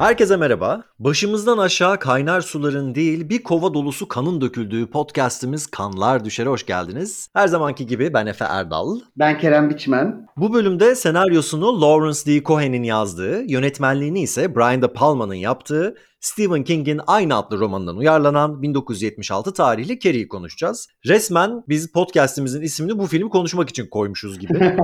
Herkese merhaba. Başımızdan aşağı kaynar suların değil bir kova dolusu kanın döküldüğü podcastimiz Kanlar Düşer'e hoş geldiniz. Her zamanki gibi ben Efe Erdal. Ben Kerem Biçmen. Bu bölümde senaryosunu Lawrence D. Cohen'in yazdığı, yönetmenliğini ise Brian De Palma'nın yaptığı Stephen King'in aynı adlı romanından uyarlanan 1976 tarihli Carrie'yi konuşacağız. Resmen biz podcastimizin ismini bu filmi konuşmak için koymuşuz gibi.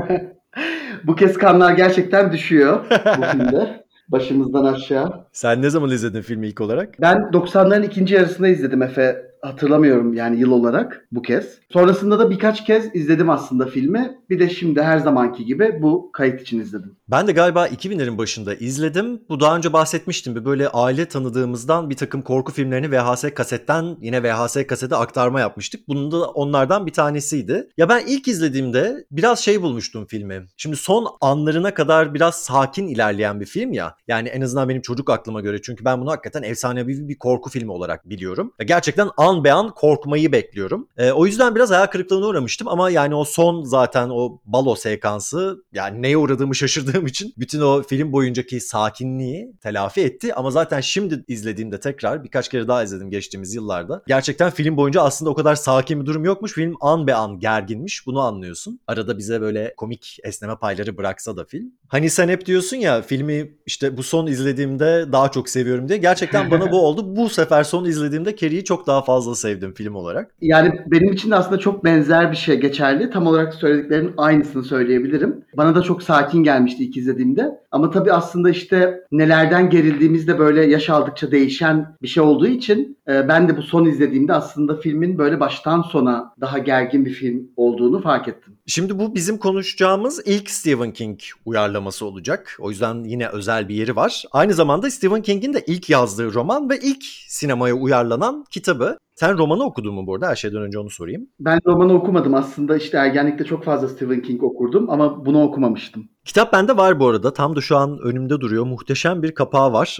bu kez kanlar gerçekten düşüyor bu filmde. Başımızdan aşağı. Sen ne zaman izledin filmi ilk olarak? Ben 90'ların ikinci yarısında izledim Efe hatırlamıyorum yani yıl olarak bu kez. Sonrasında da birkaç kez izledim aslında filmi. Bir de şimdi her zamanki gibi bu kayıt için izledim. Ben de galiba 2000'lerin başında izledim. Bu daha önce bahsetmiştim. Bir böyle aile tanıdığımızdan bir takım korku filmlerini VHS kasetten yine VHS kasete aktarma yapmıştık. Bunun da onlardan bir tanesiydi. Ya ben ilk izlediğimde biraz şey bulmuştum filmi. Şimdi son anlarına kadar biraz sakin ilerleyen bir film ya. Yani en azından benim çocuk aklıma göre. Çünkü ben bunu hakikaten efsanevi bir korku filmi olarak biliyorum. Ve gerçekten an be an korkmayı bekliyorum. E, o yüzden biraz hayal kırıklığına uğramıştım ama yani o son zaten o balo sekansı yani neye uğradığımı şaşırdığım için bütün o film boyuncaki sakinliği telafi etti ama zaten şimdi izlediğimde tekrar birkaç kere daha izledim geçtiğimiz yıllarda. Gerçekten film boyunca aslında o kadar sakin bir durum yokmuş. Film an be an gerginmiş. Bunu anlıyorsun. Arada bize böyle komik esneme payları bıraksa da film. Hani sen hep diyorsun ya filmi işte bu son izlediğimde daha çok seviyorum diye. Gerçekten bana bu oldu. Bu sefer son izlediğimde Carrie'yi çok daha fazla sevdim film olarak. Yani benim için de aslında çok benzer bir şey geçerli. Tam olarak söylediklerinin aynısını söyleyebilirim. Bana da çok sakin gelmişti ilk izlediğimde. Ama tabii aslında işte nelerden gerildiğimizde böyle yaş aldıkça değişen bir şey olduğu için e, ben de bu son izlediğimde aslında filmin böyle baştan sona daha gergin bir film olduğunu fark ettim. Şimdi bu bizim konuşacağımız ilk Stephen King uyarlaması olacak. O yüzden yine özel bir yeri var. Aynı zamanda Stephen King'in de ilk yazdığı roman ve ilk sinemaya uyarlanan kitabı. Sen romanı okudun mu burada? Her şeyden önce onu sorayım. Ben romanı okumadım aslında. İşte ergenlikte çok fazla Stephen King okurdum ama bunu okumamıştım. Kitap bende var bu arada. Tam da şu an önümde duruyor. Muhteşem bir kapağı var.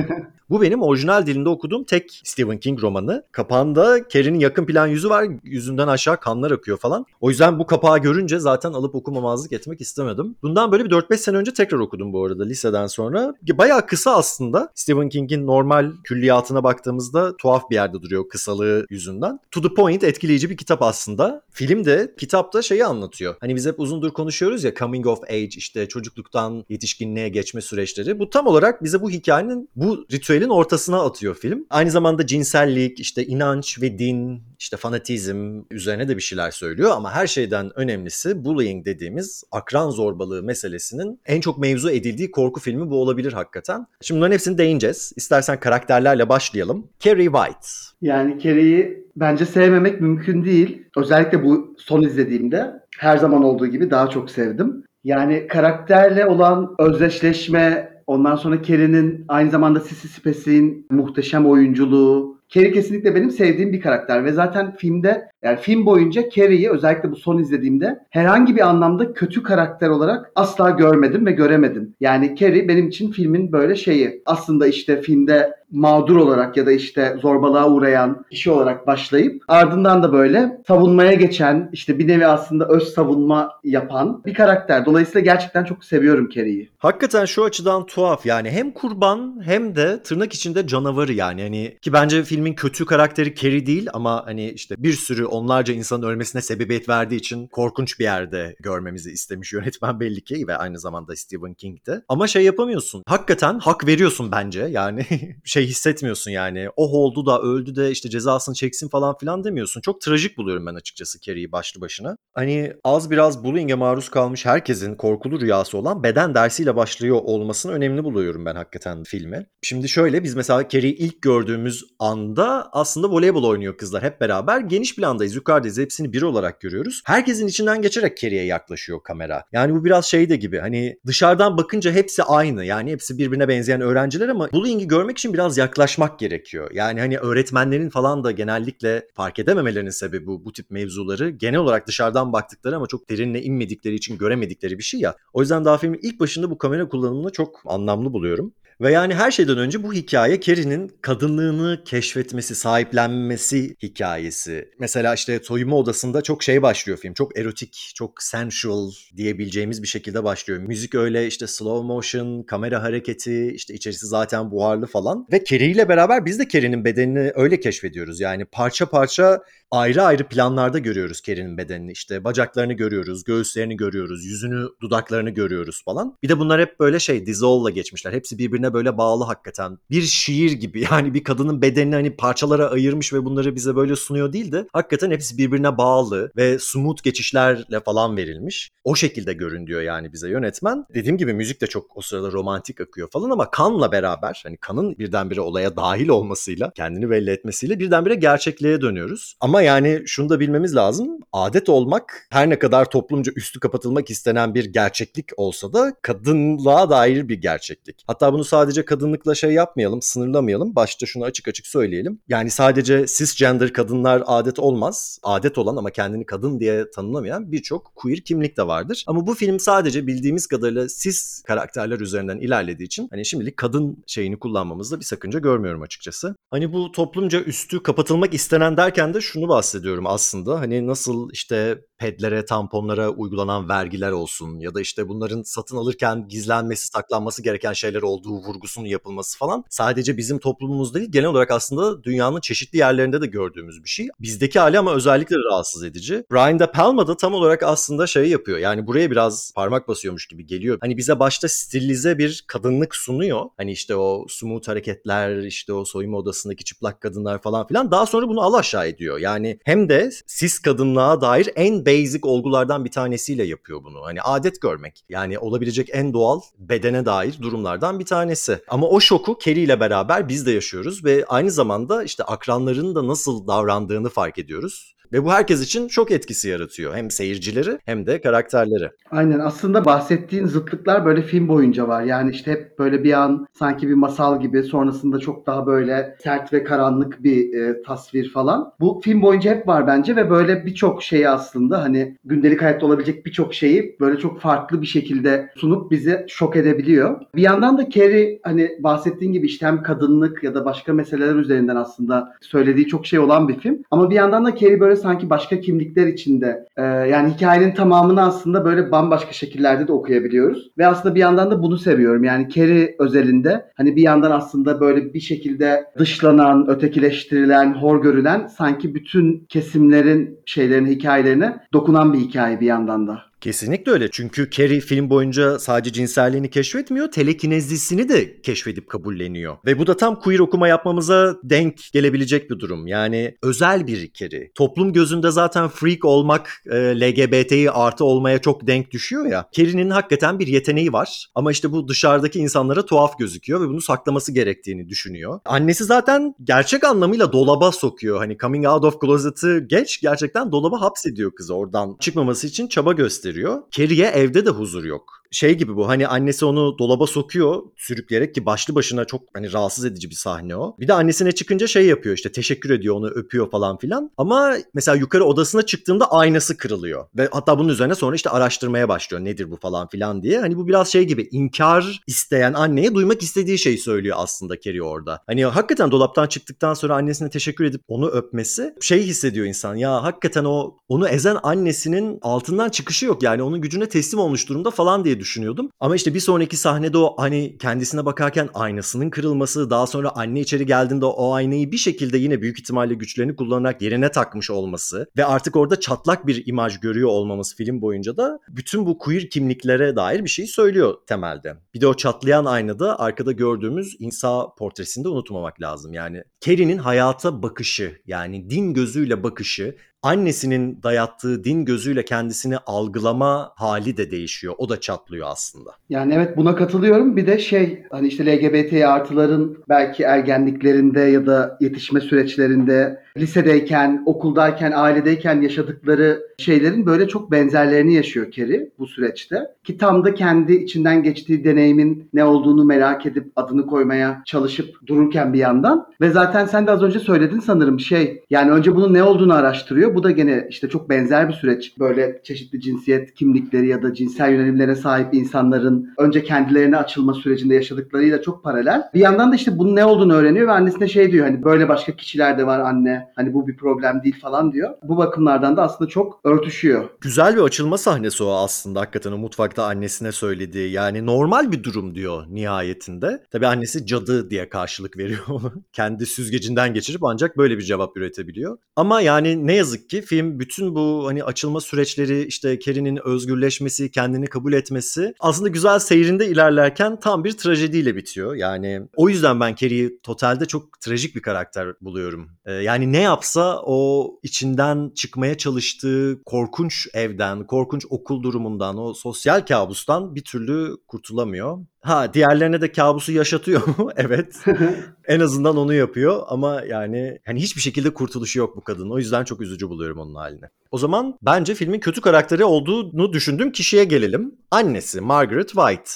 bu benim orijinal dilinde okuduğum tek Stephen King romanı. Kapağında Carrie'nin yakın plan yüzü var. Yüzünden aşağı kanlar akıyor falan. O yüzden bu kapağı görünce zaten alıp okumamazlık etmek istemedim. Bundan böyle bir 4-5 sene önce tekrar okudum bu arada liseden sonra. Bayağı kısa aslında. Stephen King'in normal külliyatına baktığımızda tuhaf bir yerde duruyor kısalığı yüzünden. To the point etkileyici bir kitap aslında. Film de kitapta şeyi anlatıyor. Hani biz hep uzundur konuşuyoruz ya coming of age işte çocukluktan yetişkinliğe geçme süreçleri. Bu tam olarak bize bu hikayenin bu ritüelin ortasına atıyor film. Aynı zamanda cinsellik, işte inanç ve din, işte fanatizm üzerine de bir şeyler söylüyor ama her şeyden önemlisi bullying dediğimiz akran zorbalığı meselesinin en çok mevzu edildiği korku filmi bu olabilir hakikaten. Şimdi bunların hepsini değineceğiz. İstersen karakterlerle başlayalım. Carrie White. Yani Carrie'yi bence sevmemek mümkün değil. Özellikle bu son izlediğimde her zaman olduğu gibi daha çok sevdim. Yani karakterle olan özdeşleşme, ondan sonra Carrie'nin aynı zamanda Sissy Spacek'in muhteşem oyunculuğu. Carrie kesinlikle benim sevdiğim bir karakter ve zaten filmde yani film boyunca Carrie'yi özellikle bu son izlediğimde herhangi bir anlamda kötü karakter olarak asla görmedim ve göremedim. Yani Carrie benim için filmin böyle şeyi. Aslında işte filmde mağdur olarak ya da işte zorbalığa uğrayan kişi olarak başlayıp ardından da böyle savunmaya geçen işte bir nevi aslında öz savunma yapan bir karakter. Dolayısıyla gerçekten çok seviyorum Carrie'yi. Hakikaten şu açıdan tuhaf yani hem kurban hem de tırnak içinde canavarı yani hani ki bence filmin kötü karakteri Carrie değil ama hani işte bir sürü onlarca insanın ölmesine sebebiyet verdiği için korkunç bir yerde görmemizi istemiş yönetmen belli ki ve aynı zamanda Stephen King'de. Ama şey yapamıyorsun. Hakikaten hak veriyorsun bence. Yani şey hissetmiyorsun yani. Oh oldu da öldü de işte cezasını çeksin falan filan demiyorsun. Çok trajik buluyorum ben açıkçası Carrie'yi başlı başına. Hani az biraz bullying'e maruz kalmış herkesin korkulu rüyası olan beden dersiyle başlıyor olmasını önemli buluyorum ben hakikaten filme. Şimdi şöyle biz mesela Carrie'yi ilk gördüğümüz anda aslında voleybol oynuyor kızlar hep beraber. Geniş plandayız, yukarıdayız. Hepsini bir olarak görüyoruz. Herkesin içinden geçerek Carrie'ye yaklaşıyor kamera. Yani bu biraz şey de gibi hani dışarıdan bakınca hepsi aynı. Yani hepsi birbirine benzeyen öğrenciler ama bullying'i görmek için biraz yaklaşmak gerekiyor. Yani hani öğretmenlerin falan da genellikle fark edememelerinin sebebi bu, bu tip mevzuları genel olarak dışarıdan baktıkları ama çok derinle inmedikleri için göremedikleri bir şey ya. O yüzden daha filmin ilk başında bu kamera kullanımını çok anlamlı buluyorum. Ve yani her şeyden önce bu hikaye Carrie'nin kadınlığını keşfetmesi, sahiplenmesi hikayesi. Mesela işte soyunma odasında çok şey başlıyor film. Çok erotik, çok sensual diyebileceğimiz bir şekilde başlıyor. Müzik öyle işte slow motion, kamera hareketi, işte içerisi zaten buharlı falan. Ve Carrie ile beraber biz de Carrie'nin bedenini öyle keşfediyoruz. Yani parça parça ayrı ayrı planlarda görüyoruz Carrie'nin bedenini. İşte bacaklarını görüyoruz, göğüslerini görüyoruz, yüzünü, dudaklarını görüyoruz falan. Bir de bunlar hep böyle şey dissolve'la geçmişler. Hepsi birbirine böyle bağlı hakikaten. Bir şiir gibi yani bir kadının bedenini hani parçalara ayırmış ve bunları bize böyle sunuyor değil de hakikaten hepsi birbirine bağlı ve smooth geçişlerle falan verilmiş. O şekilde görün yani bize yönetmen. Dediğim gibi müzik de çok o sırada romantik akıyor falan ama kanla beraber hani kanın birdenbire olaya dahil olmasıyla kendini belli etmesiyle birdenbire gerçekliğe dönüyoruz. Ama yani şunu da bilmemiz lazım. Adet olmak her ne kadar toplumca üstü kapatılmak istenen bir gerçeklik olsa da kadınlığa dair bir gerçeklik. Hatta bunu sadece kadınlıkla şey yapmayalım, sınırlamayalım. Başta şunu açık açık söyleyelim. Yani sadece cisgender kadınlar adet olmaz. Adet olan ama kendini kadın diye tanımlamayan birçok queer kimlik de vardır. Ama bu film sadece bildiğimiz kadarıyla cis karakterler üzerinden ilerlediği için hani şimdilik kadın şeyini kullanmamızda bir sakınca görmüyorum açıkçası. Hani bu toplumca üstü kapatılmak istenen derken de şunu bahsediyorum aslında. Hani nasıl işte pedlere, tamponlara uygulanan vergiler olsun ya da işte bunların satın alırken gizlenmesi, saklanması gereken şeyler olduğu vurgusunun yapılması falan sadece bizim toplumumuz değil genel olarak aslında dünyanın çeşitli yerlerinde de gördüğümüz bir şey. Bizdeki hali ama özellikle rahatsız edici. Brian De Palma da tam olarak aslında şey yapıyor. Yani buraya biraz parmak basıyormuş gibi geliyor. Hani bize başta stilize bir kadınlık sunuyor. Hani işte o smooth hareketler, işte o soyunma odasındaki çıplak kadınlar falan filan. Daha sonra bunu al aşağı ediyor. Yani hem de sis kadınlığa dair en basic olgulardan bir tanesiyle yapıyor bunu. Hani adet görmek. Yani olabilecek en doğal bedene dair durumlardan bir tanesi. Ama o şoku Kerry ile beraber biz de yaşıyoruz ve aynı zamanda işte akranların da nasıl davrandığını fark ediyoruz. Ve bu herkes için çok etkisi yaratıyor. Hem seyircileri hem de karakterleri. Aynen aslında bahsettiğin zıtlıklar böyle film boyunca var. Yani işte hep böyle bir an sanki bir masal gibi sonrasında çok daha böyle sert ve karanlık bir e, tasvir falan. Bu film boyunca hep var bence ve böyle birçok şeyi aslında hani gündelik hayatta olabilecek birçok şeyi böyle çok farklı bir şekilde sunup bizi şok edebiliyor. Bir yandan da Carrie hani bahsettiğin gibi işte hem kadınlık ya da başka meseleler üzerinden aslında söylediği çok şey olan bir film. Ama bir yandan da Carrie böyle sanki başka kimlikler içinde e, yani hikayenin tamamını aslında böyle bambaşka şekillerde de okuyabiliyoruz. Ve aslında bir yandan da bunu seviyorum. Yani Carrie özelinde hani bir yandan aslında böyle bir şekilde dışlanan, ötekileştirilen, hor görülen sanki bütün kesimlerin şeylerin hikayelerine dokunan bir hikaye bir yandan da. Kesinlikle öyle. Çünkü Carrie film boyunca sadece cinselliğini keşfetmiyor, telekinezisini de keşfedip kabulleniyor. Ve bu da tam queer okuma yapmamıza denk gelebilecek bir durum. Yani özel bir Carrie. Toplum gözünde zaten freak olmak e, LGBT'yi artı olmaya çok denk düşüyor ya. Carrie'nin hakikaten bir yeteneği var. Ama işte bu dışarıdaki insanlara tuhaf gözüküyor ve bunu saklaması gerektiğini düşünüyor. Annesi zaten gerçek anlamıyla dolaba sokuyor. Hani coming out of closet'ı geç gerçekten dolaba hapsediyor kızı oradan. Çıkmaması için çaba gösteriyor gösteriyor. Carrie'ye evde de huzur yok. Şey gibi bu hani annesi onu dolaba sokuyor sürükleyerek ki başlı başına çok hani rahatsız edici bir sahne o. Bir de annesine çıkınca şey yapıyor işte teşekkür ediyor onu öpüyor falan filan. Ama mesela yukarı odasına çıktığında aynası kırılıyor. Ve hatta bunun üzerine sonra işte araştırmaya başlıyor nedir bu falan filan diye. Hani bu biraz şey gibi inkar isteyen anneye duymak istediği şeyi söylüyor aslında Carrie orada. Hani hakikaten dolaptan çıktıktan sonra annesine teşekkür edip onu öpmesi şey hissediyor insan ya hakikaten o onu ezen annesinin altından çıkışı yok yani onun gücüne teslim olmuş durumda falan diye düşünüyordum. Ama işte bir sonraki sahnede o hani kendisine bakarken aynasının kırılması daha sonra anne içeri geldiğinde o aynayı bir şekilde yine büyük ihtimalle güçlerini kullanarak yerine takmış olması ve artık orada çatlak bir imaj görüyor olmamız film boyunca da bütün bu queer kimliklere dair bir şey söylüyor temelde. Bir de o çatlayan aynada arkada gördüğümüz insa portresini de unutmamak lazım. Yani Carrie'nin hayata bakışı yani din gözüyle bakışı annesinin dayattığı din gözüyle kendisini algılama hali de değişiyor. O da çatlıyor aslında. Yani evet buna katılıyorum. Bir de şey hani işte LGBT artıların belki ergenliklerinde ya da yetişme süreçlerinde lisedeyken, okuldayken, ailedeyken yaşadıkları şeylerin böyle çok benzerlerini yaşıyor Keri bu süreçte. Ki tam da kendi içinden geçtiği deneyimin ne olduğunu merak edip adını koymaya çalışıp dururken bir yandan. Ve zaten sen de az önce söyledin sanırım şey yani önce bunun ne olduğunu araştırıyor. Bu da gene işte çok benzer bir süreç. Böyle çeşitli cinsiyet kimlikleri ya da cinsel yönelimlere sahip insanların önce kendilerine açılma sürecinde yaşadıklarıyla çok paralel. Bir yandan da işte bunun ne olduğunu öğreniyor ve annesine şey diyor hani böyle başka kişiler de var anne. Hani bu bir problem değil falan diyor. Bu bakımlardan da aslında çok örtüşüyor. Güzel bir açılma sahnesi o aslında hakikaten o mutfakta annesine söylediği. Yani normal bir durum diyor nihayetinde. Tabii annesi cadı diye karşılık veriyor onu. Kendi süzgecinden geçirip ancak böyle bir cevap üretebiliyor. Ama yani ne yazık ki film bütün bu hani açılma süreçleri işte Carrie'nin özgürleşmesi, kendini kabul etmesi aslında güzel seyrinde ilerlerken tam bir trajediyle bitiyor. Yani o yüzden ben Carrie'yi totalde çok trajik bir karakter buluyorum. Ee, yani ne yapsa o içinden çıkmaya çalıştığı korkunç evden, korkunç okul durumundan, o sosyal kabustan bir türlü kurtulamıyor. Ha diğerlerine de kabusu yaşatıyor mu? evet. en azından onu yapıyor ama yani hani hiçbir şekilde kurtuluşu yok bu kadının. O yüzden çok üzücü buluyorum onun halini. O zaman bence filmin kötü karakteri olduğunu düşündüğüm kişiye gelelim. Annesi Margaret White.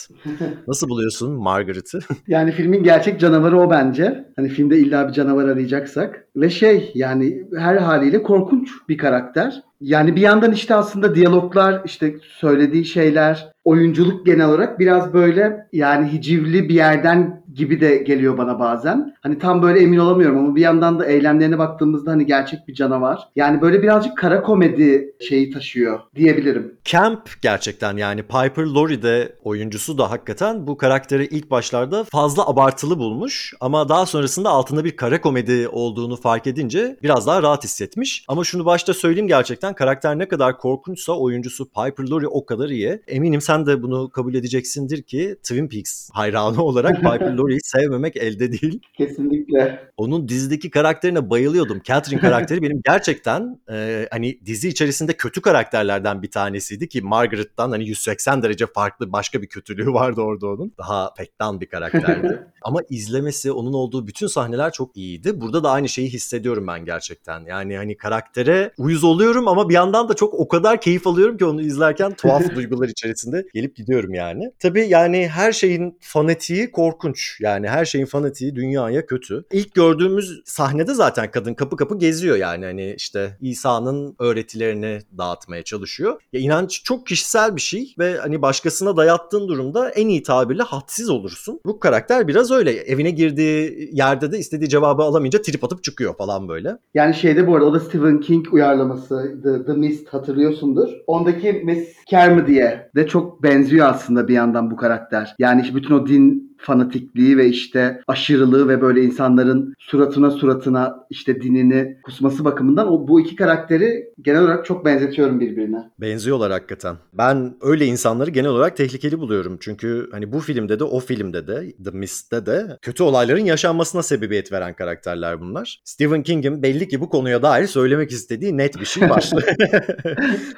Nasıl buluyorsun Margaret'ı? Yani filmin gerçek canavarı o bence. Hani filmde illa bir canavar arayacaksak. Ve şey yani her haliyle korkunç bir karakter. Yani bir yandan işte aslında diyaloglar, işte söylediği şeyler, oyunculuk genel olarak biraz böyle yani hicivli bir yerden gibi de geliyor bana bazen. Hani tam böyle emin olamıyorum ama bir yandan da eylemlerine baktığımızda hani gerçek bir canavar. Yani böyle birazcık kara komedi şeyi taşıyor diyebilirim. Camp gerçekten yani Piper Laurie de oyuncusu da hakikaten bu karakteri ilk başlarda fazla abartılı bulmuş ama daha sonrasında altında bir kara komedi olduğunu fark edince biraz daha rahat hissetmiş. Ama şunu başta söyleyeyim gerçekten karakter ne kadar korkunçsa oyuncusu Piper Laurie o kadar iyi. Eminim sen de bunu kabul edeceksindir ki Twin Peaks hayranı olarak Piper Laurie'yi sevmemek elde değil. Kesinlikle. Onun dizideki karakterine bayılıyordum. Catherine karakteri benim gerçekten e, hani dizi içerisinde kötü karakterlerden bir tanesiydi ki Margaret'tan hani 180 derece farklı başka bir kötülüğü vardı orada onun. Daha pektan bir karakterdi. Ama izlemesi, onun olduğu bütün sahneler çok iyiydi. Burada da aynı şeyi hissediyorum ben gerçekten. Yani hani karaktere uyuz oluyorum ama bir yandan da çok o kadar keyif alıyorum ki onu izlerken tuhaf duygular içerisinde gelip gidiyorum yani. Tabii yani her şeyin fanatiği korkunç. Yani her şeyin fanatiği dünyaya kötü. İlk gördüğümüz sahnede zaten kadın kapı kapı geziyor yani hani işte İsa'nın öğretilerini dağıtmaya çalışıyor. Ya inanç çok kişisel bir şey ve hani başkasına dayattığın durumda en iyi tabirle hadsiz olursun. Bu karakter biraz öyle. Evine girdiği yerde de istediği cevabı alamayınca trip atıp çıkıyor falan böyle. Yani şeyde bu arada o da Stephen King uyarlaması The, The Mist hatırlıyorsundur. Ondaki Miss Kermi diye de çok benziyor aslında bir yandan bu karakter. Yani işte bütün o din fanatikliği ve işte aşırılığı ve böyle insanların suratına suratına işte dinini kusması bakımından o bu iki karakteri genel olarak çok benzetiyorum birbirine. Benziyorlar hakikaten. Ben öyle insanları genel olarak tehlikeli buluyorum. Çünkü hani bu filmde de o filmde de The Mist'te de kötü olayların yaşanmasına sebebiyet veren karakterler bunlar. Stephen King'in belli ki bu konuya dair söylemek istediği net bir şey var.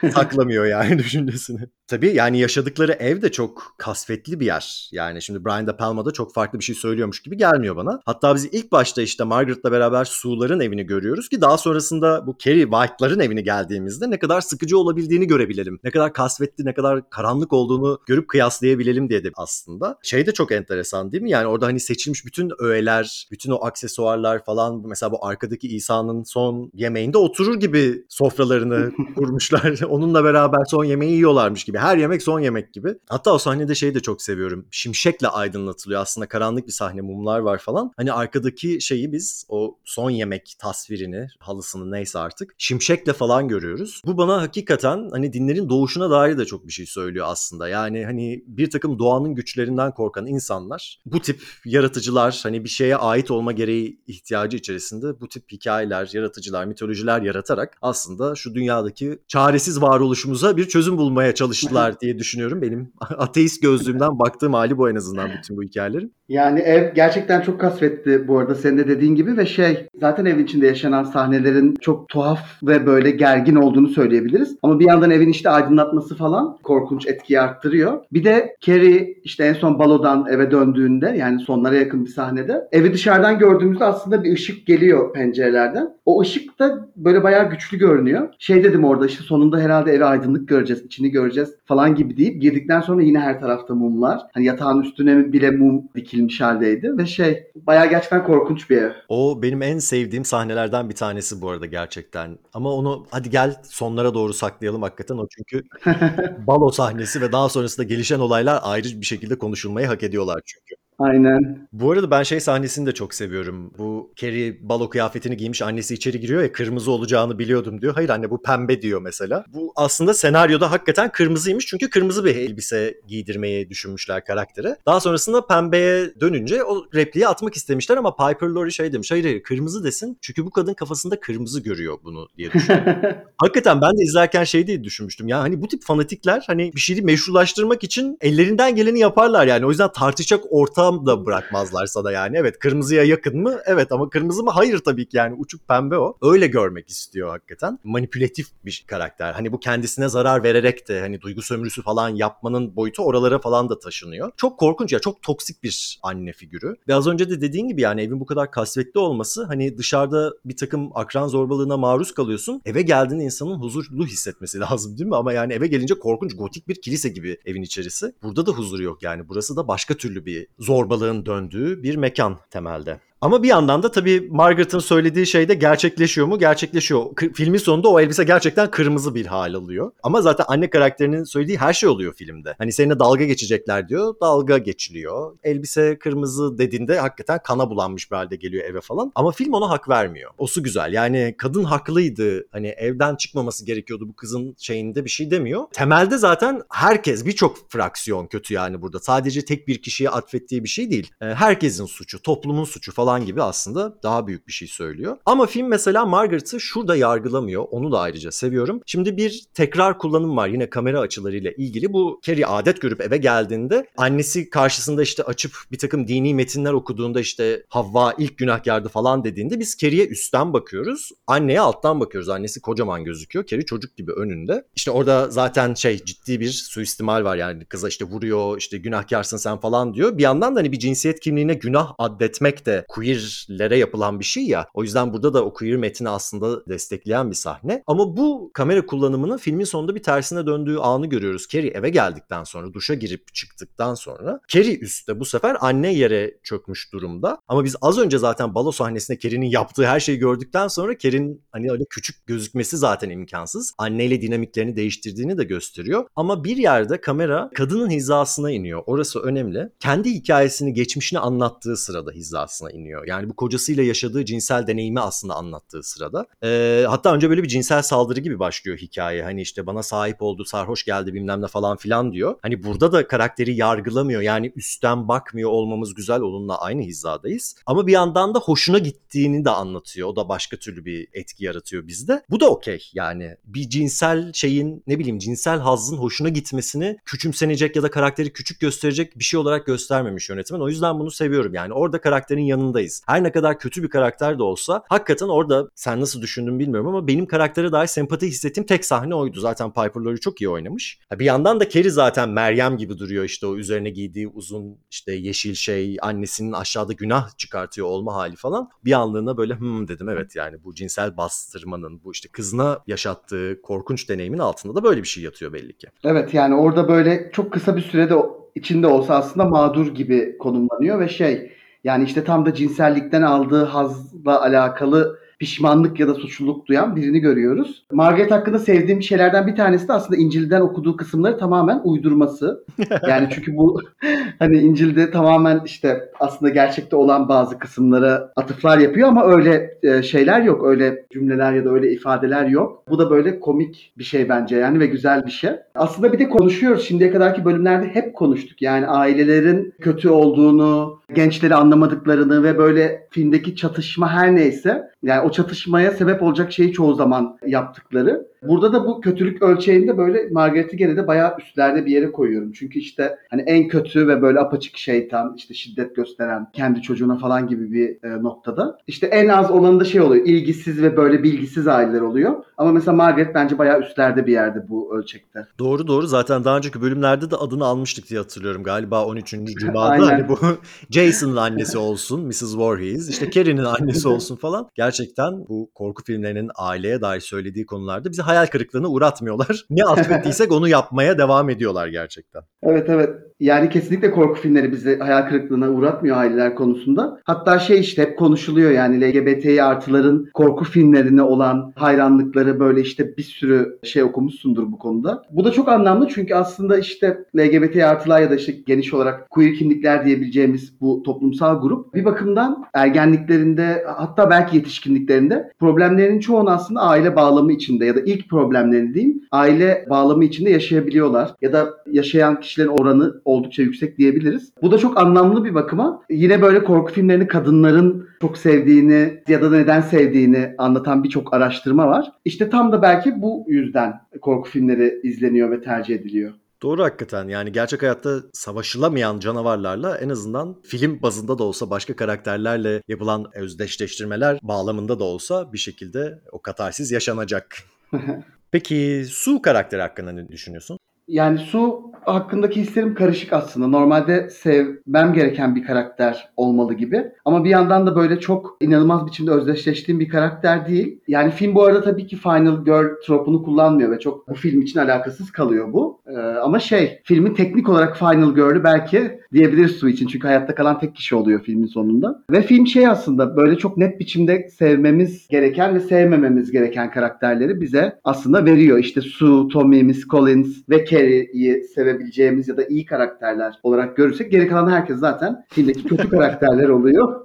Saklamıyor yani düşüncesini. Tabii yani yaşadıkları ev de çok kasvetli bir yer. Yani şimdi Brian De Palma da çok farklı bir şey söylüyormuş gibi gelmiyor bana. Hatta biz ilk başta işte Margaret'la beraber Sue'ların evini görüyoruz ki daha sonrasında bu Carrie White'ların evini geldiğimizde ne kadar sıkıcı olabildiğini görebilelim. Ne kadar kasvetli, ne kadar karanlık olduğunu görüp kıyaslayabilelim diye de aslında. Şey de çok enteresan değil mi? Yani orada hani seçilmiş bütün öğeler, bütün o aksesuarlar falan mesela bu arkadaki İsa'nın son yemeğinde oturur gibi sofralarını kurmuşlar. Onunla beraber son yemeği yiyorlarmış gibi. Her yemek son yemek gibi. Hatta o sahnede şeyi de çok seviyorum. Şimşekle aydınlatılıyor. Aslında karanlık bir sahne, mumlar var falan. Hani arkadaki şeyi biz o son yemek tasvirini, halısını neyse artık şimşekle falan görüyoruz. Bu bana hakikaten hani dinlerin doğuşuna dair de çok bir şey söylüyor aslında. Yani hani bir takım doğanın güçlerinden korkan insanlar bu tip yaratıcılar hani bir şeye ait olma gereği ihtiyacı içerisinde bu tip hikayeler, yaratıcılar, mitolojiler yaratarak aslında şu dünyadaki çaresiz varoluşumuza bir çözüm bulmaya çalıştılar diye düşünüyorum. Benim ateist gözlüğümden baktığım hali bu en azından bütün bu hikayelerin. Yani ev gerçekten çok kasvetli bu arada senin de dediğin gibi ve şey zaten evin içinde yaşanan sahnelerin çok tuhaf ve böyle gergin olduğunu söyleyebiliriz. Ama bir yandan evin işte aydınlatması falan korkunç etkiyi arttırıyor. Bir de Carrie işte en son balodan eve döndüğünde yani sonlara yakın bir sahnede evi dışarıdan gördüğümüzde aslında bir ışık geliyor pencerelerden. O ışık da böyle bayağı güçlü görünüyor. Şey dedim orada işte sonunda herhalde eve aydınlık göreceğiz, içini göreceğiz falan gibi deyip girdikten sonra yine her tarafta mumlar. Hani yatağın üstüne bile mum dikilmiş edilmiş haldeydi ve şey bayağı gerçekten korkunç bir ev. O benim en sevdiğim sahnelerden bir tanesi bu arada gerçekten. Ama onu hadi gel sonlara doğru saklayalım hakikaten o çünkü balo sahnesi ve daha sonrasında gelişen olaylar ayrı bir şekilde konuşulmayı hak ediyorlar çünkü. Aynen. Bu arada ben şey sahnesini de çok seviyorum. Bu Carrie balo kıyafetini giymiş annesi içeri giriyor ya kırmızı olacağını biliyordum diyor. Hayır anne bu pembe diyor mesela. Bu aslında senaryoda hakikaten kırmızıymış çünkü kırmızı bir elbise giydirmeyi düşünmüşler karaktere. Daha sonrasında pembeye dönünce o repliği atmak istemişler ama Piper Laurie şey demiş. Hayır hayır kırmızı desin çünkü bu kadın kafasında kırmızı görüyor bunu diye düşünüyor. hakikaten ben de izlerken şey diye düşünmüştüm. Ya hani bu tip fanatikler hani bir şeyi meşrulaştırmak için ellerinden geleni yaparlar yani. O yüzden tartışacak ortam da bırakmazlar sana yani. Evet kırmızıya yakın mı? Evet ama kırmızı mı? Hayır tabii ki yani uçuk pembe o. Öyle görmek istiyor hakikaten. Manipülatif bir karakter. Hani bu kendisine zarar vererek de hani duygu sömürüsü falan yapmanın boyutu oralara falan da taşınıyor. Çok korkunç ya çok toksik bir anne figürü. Ve az önce de dediğin gibi yani evin bu kadar kasvetli olması hani dışarıda bir takım akran zorbalığına maruz kalıyorsun. Eve geldiğinde insanın huzurlu hissetmesi lazım değil mi? Ama yani eve gelince korkunç gotik bir kilise gibi evin içerisi. Burada da huzur yok yani. Burası da başka türlü bir zorbalığın döndüğü bir mekan temelde. Ama bir yandan da tabii Margaret'ın söylediği şey de gerçekleşiyor mu? Gerçekleşiyor. K- filmin sonunda o elbise gerçekten kırmızı bir hal alıyor. Ama zaten anne karakterinin söylediği her şey oluyor filmde. Hani seninle dalga geçecekler diyor. Dalga geçiliyor. Elbise kırmızı dediğinde hakikaten kana bulanmış bir halde geliyor eve falan. Ama film ona hak vermiyor. Osu güzel. Yani kadın haklıydı. Hani evden çıkmaması gerekiyordu bu kızın şeyinde bir şey demiyor. Temelde zaten herkes birçok fraksiyon kötü yani burada. Sadece tek bir kişiye atfettiği bir şey değil. Ee, Herkesin suçu, toplumun suçu falan gibi aslında daha büyük bir şey söylüyor. Ama film mesela Margaret'ı şurada yargılamıyor. Onu da ayrıca seviyorum. Şimdi bir tekrar kullanım var yine kamera açılarıyla ilgili. Bu Carrie adet görüp eve geldiğinde annesi karşısında işte açıp bir takım dini metinler okuduğunda işte Havva ilk günahkardı falan dediğinde biz Carrie'ye üstten bakıyoruz. Anneye alttan bakıyoruz. Annesi kocaman gözüküyor. Carrie çocuk gibi önünde. İşte orada zaten şey ciddi bir suistimal var yani kıza işte vuruyor işte günahkarsın sen falan diyor. Bir yandan da hani bir cinsiyet kimliğine günah addetmek de queerlere yapılan bir şey ya. O yüzden burada da o queer metni aslında destekleyen bir sahne. Ama bu kamera kullanımının filmin sonunda bir tersine döndüğü anı görüyoruz. Carrie eve geldikten sonra, duşa girip çıktıktan sonra Carrie üstte bu sefer anne yere çökmüş durumda. Ama biz az önce zaten balo sahnesinde Carrie'nin yaptığı her şeyi gördükten sonra Carrie'nin hani öyle küçük gözükmesi zaten imkansız. Anneyle dinamiklerini değiştirdiğini de gösteriyor. Ama bir yerde kamera kadının hizasına iniyor. Orası önemli. Kendi hikayesini, geçmişini anlattığı sırada hizasına iniyor. Yani bu kocasıyla yaşadığı cinsel deneyimi aslında anlattığı sırada. Ee, hatta önce böyle bir cinsel saldırı gibi başlıyor hikaye. Hani işte bana sahip oldu, sarhoş geldi bilmem ne falan filan diyor. Hani burada da karakteri yargılamıyor. Yani üstten bakmıyor olmamız güzel onunla aynı hizadayız. Ama bir yandan da hoşuna gittiğini de anlatıyor. O da başka türlü bir etki yaratıyor bizde. Bu da okey yani. Bir cinsel şeyin ne bileyim cinsel hazzın hoşuna gitmesini küçümsenecek ya da karakteri küçük gösterecek bir şey olarak göstermemiş yönetmen. O yüzden bunu seviyorum yani. Orada karakterin yanındayız. Her ne kadar kötü bir karakter de olsa hakikaten orada sen nasıl düşündün bilmiyorum ama benim karaktere dair sempati hissettiğim tek sahne oydu. Zaten Piper Laurie çok iyi oynamış. Bir yandan da Carrie zaten Meryem gibi duruyor işte o üzerine giydiği uzun işte yeşil şey annesinin aşağıda günah çıkartıyor olma hali falan. Bir anlığına böyle hmm dedim evet yani bu cinsel bastırmanın bu işte kızına yaşattığı korkunç deneyimin altında da böyle bir şey yatıyor belli ki. Evet yani orada böyle çok kısa bir sürede içinde olsa aslında mağdur gibi konumlanıyor ve şey yani işte tam da cinsellikten aldığı hazla alakalı pişmanlık ya da suçluluk duyan birini görüyoruz. Margaret hakkında sevdiğim şeylerden bir tanesi de aslında İncil'den okuduğu kısımları tamamen uydurması. Yani çünkü bu hani İncil'de tamamen işte aslında gerçekte olan bazı kısımlara atıflar yapıyor ama öyle e, şeyler yok. Öyle cümleler ya da öyle ifadeler yok. Bu da böyle komik bir şey bence yani ve güzel bir şey. Aslında bir de konuşuyoruz. Şimdiye kadarki bölümlerde hep konuştuk. Yani ailelerin kötü olduğunu, gençleri anlamadıklarını ve böyle filmdeki çatışma her neyse yani o çatışmaya sebep olacak şeyi çoğu zaman yaptıkları. Burada da bu kötülük ölçeğinde böyle Margaret'i gene de bayağı üstlerde bir yere koyuyorum. Çünkü işte hani en kötü ve böyle apaçık şeytan, işte şiddet gösteren, kendi çocuğuna falan gibi bir e, noktada. İşte en az olanı da şey oluyor, ilgisiz ve böyle bilgisiz aileler oluyor. Ama mesela Margaret bence bayağı üstlerde bir yerde bu ölçekte. Doğru doğru zaten daha önceki bölümlerde de adını almıştık diye hatırlıyorum. Galiba 13. Cuma'da hani bu Jason'ın annesi olsun, Mrs. Voorhees, işte Carrie'nin annesi olsun falan. Gerçekten bu korku filmlerinin aileye dair söylediği konularda bizi hayal kırıklığına uğratmıyorlar. Ne atfettiysek onu yapmaya devam ediyorlar gerçekten. Evet evet. Yani kesinlikle korku filmleri bizi hayal kırıklığına uğratmıyor aileler konusunda. Hatta şey işte hep konuşuluyor yani LGBTİ artıların korku filmlerine olan hayranlıkları böyle işte bir sürü şey okumuşsundur bu konuda. Bu da çok anlamlı çünkü aslında işte LGBTİ artılar ya da işte geniş olarak queer kimlikler diyebileceğimiz bu toplumsal grup bir bakımdan ergenliklerinde hatta belki yetişkinliklerinde problemlerin çoğunu aslında aile bağlamı içinde ya da ilk problemlerini diyeyim aile bağlamı içinde yaşayabiliyorlar ya da yaşayan kişilerin oranı oldukça yüksek diyebiliriz. Bu da çok anlamlı bir bakıma. Yine böyle korku filmlerini kadınların çok sevdiğini ya da neden sevdiğini anlatan birçok araştırma var. İşte tam da belki bu yüzden korku filmleri izleniyor ve tercih ediliyor. Doğru hakikaten yani gerçek hayatta savaşılamayan canavarlarla en azından film bazında da olsa başka karakterlerle yapılan özdeşleştirmeler bağlamında da olsa bir şekilde o katarsiz yaşanacak. Peki Su karakteri hakkında ne düşünüyorsun? Yani Su hakkındaki hislerim karışık aslında. Normalde sevmem gereken bir karakter olmalı gibi. Ama bir yandan da böyle çok inanılmaz biçimde özdeşleştiğim bir karakter değil. Yani film bu arada tabii ki Final Girl tropunu kullanmıyor ve çok bu film için alakasız kalıyor bu. Ee, ama şey, filmin teknik olarak Final Girl'ü belki diyebiliriz Su için. Çünkü hayatta kalan tek kişi oluyor filmin sonunda. Ve film şey aslında böyle çok net biçimde sevmemiz gereken ve sevmememiz gereken karakterleri bize aslında veriyor. İşte Su, Tommy, Miss Collins ve Carrie'yi sevebileceğimiz ya da iyi karakterler olarak görürsek geri kalan herkes zaten filmdeki kötü karakterler oluyor.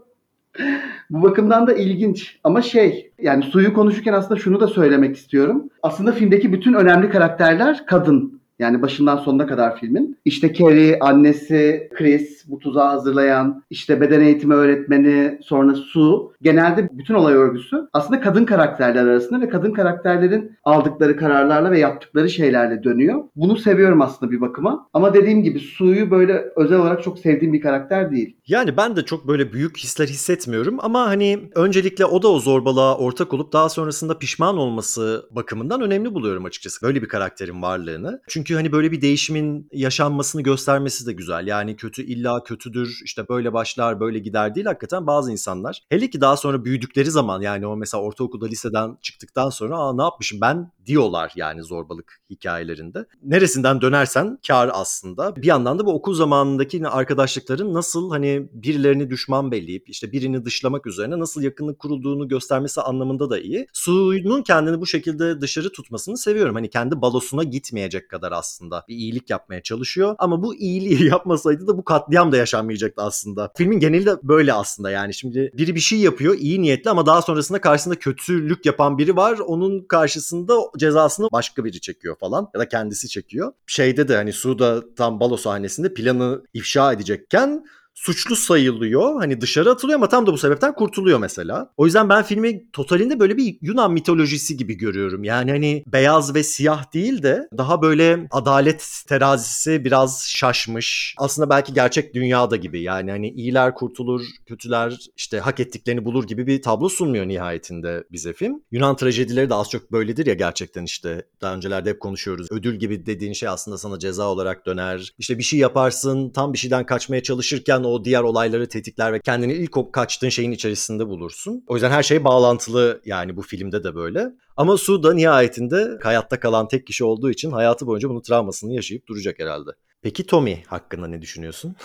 Bu bakımdan da ilginç. Ama şey yani suyu konuşurken aslında şunu da söylemek istiyorum. Aslında filmdeki bütün önemli karakterler kadın. Yani başından sonuna kadar filmin. İşte Carrie, annesi, Chris, bu tuzağı hazırlayan, işte beden eğitimi öğretmeni, sonra Su. Genelde bütün olay örgüsü aslında kadın karakterler arasında ve kadın karakterlerin aldıkları kararlarla ve yaptıkları şeylerle dönüyor. Bunu seviyorum aslında bir bakıma. Ama dediğim gibi Su'yu böyle özel olarak çok sevdiğim bir karakter değil. Yani ben de çok böyle büyük hisler hissetmiyorum ama hani öncelikle o da o zorbalığa ortak olup daha sonrasında pişman olması bakımından önemli buluyorum açıkçası böyle bir karakterin varlığını. Çünkü hani böyle bir değişimin yaşanmasını göstermesi de güzel. Yani kötü illa kötüdür işte böyle başlar böyle gider değil hakikaten bazı insanlar. Hele ki daha sonra büyüdükleri zaman yani o mesela ortaokulda liseden çıktıktan sonra aa ne yapmışım ben diyorlar yani zorbalık hikayelerinde. Neresinden dönersen kar aslında. Bir yandan da bu okul zamanındaki arkadaşlıkların nasıl hani birilerini düşman belleyip işte birini dışlamak üzerine nasıl yakınlık kurulduğunu göstermesi anlamında da iyi. Su'nun kendini bu şekilde dışarı tutmasını seviyorum. Hani kendi balosuna gitmeyecek kadar aslında bir iyilik yapmaya çalışıyor. Ama bu iyiliği yapmasaydı da bu katliam da yaşanmayacaktı aslında. Filmin geneli de böyle aslında yani. Şimdi biri bir şey yapıyor iyi niyetli ama daha sonrasında karşısında kötülük yapan biri var. Onun karşısında cezasını başka biri çekiyor falan ya da kendisi çekiyor. Şeyde de hani Su'da tam balo sahnesinde planı ifşa edecekken suçlu sayılıyor. Hani dışarı atılıyor ama tam da bu sebepten kurtuluyor mesela. O yüzden ben filmi totalinde böyle bir Yunan mitolojisi gibi görüyorum. Yani hani beyaz ve siyah değil de daha böyle adalet terazisi biraz şaşmış. Aslında belki gerçek dünyada gibi. Yani hani iyiler kurtulur, kötüler işte hak ettiklerini bulur gibi bir tablo sunmuyor nihayetinde bize film. Yunan trajedileri de az çok böyledir ya gerçekten işte. Daha öncelerde hep konuşuyoruz. Ödül gibi dediğin şey aslında sana ceza olarak döner. İşte bir şey yaparsın, tam bir şeyden kaçmaya çalışırken o diğer olayları tetikler ve kendini ilk o kaçtığın şeyin içerisinde bulursun. O yüzden her şey bağlantılı yani bu filmde de böyle. Ama Su da nihayetinde hayatta kalan tek kişi olduğu için hayatı boyunca bunun travmasını yaşayıp duracak herhalde. Peki Tommy hakkında ne düşünüyorsun?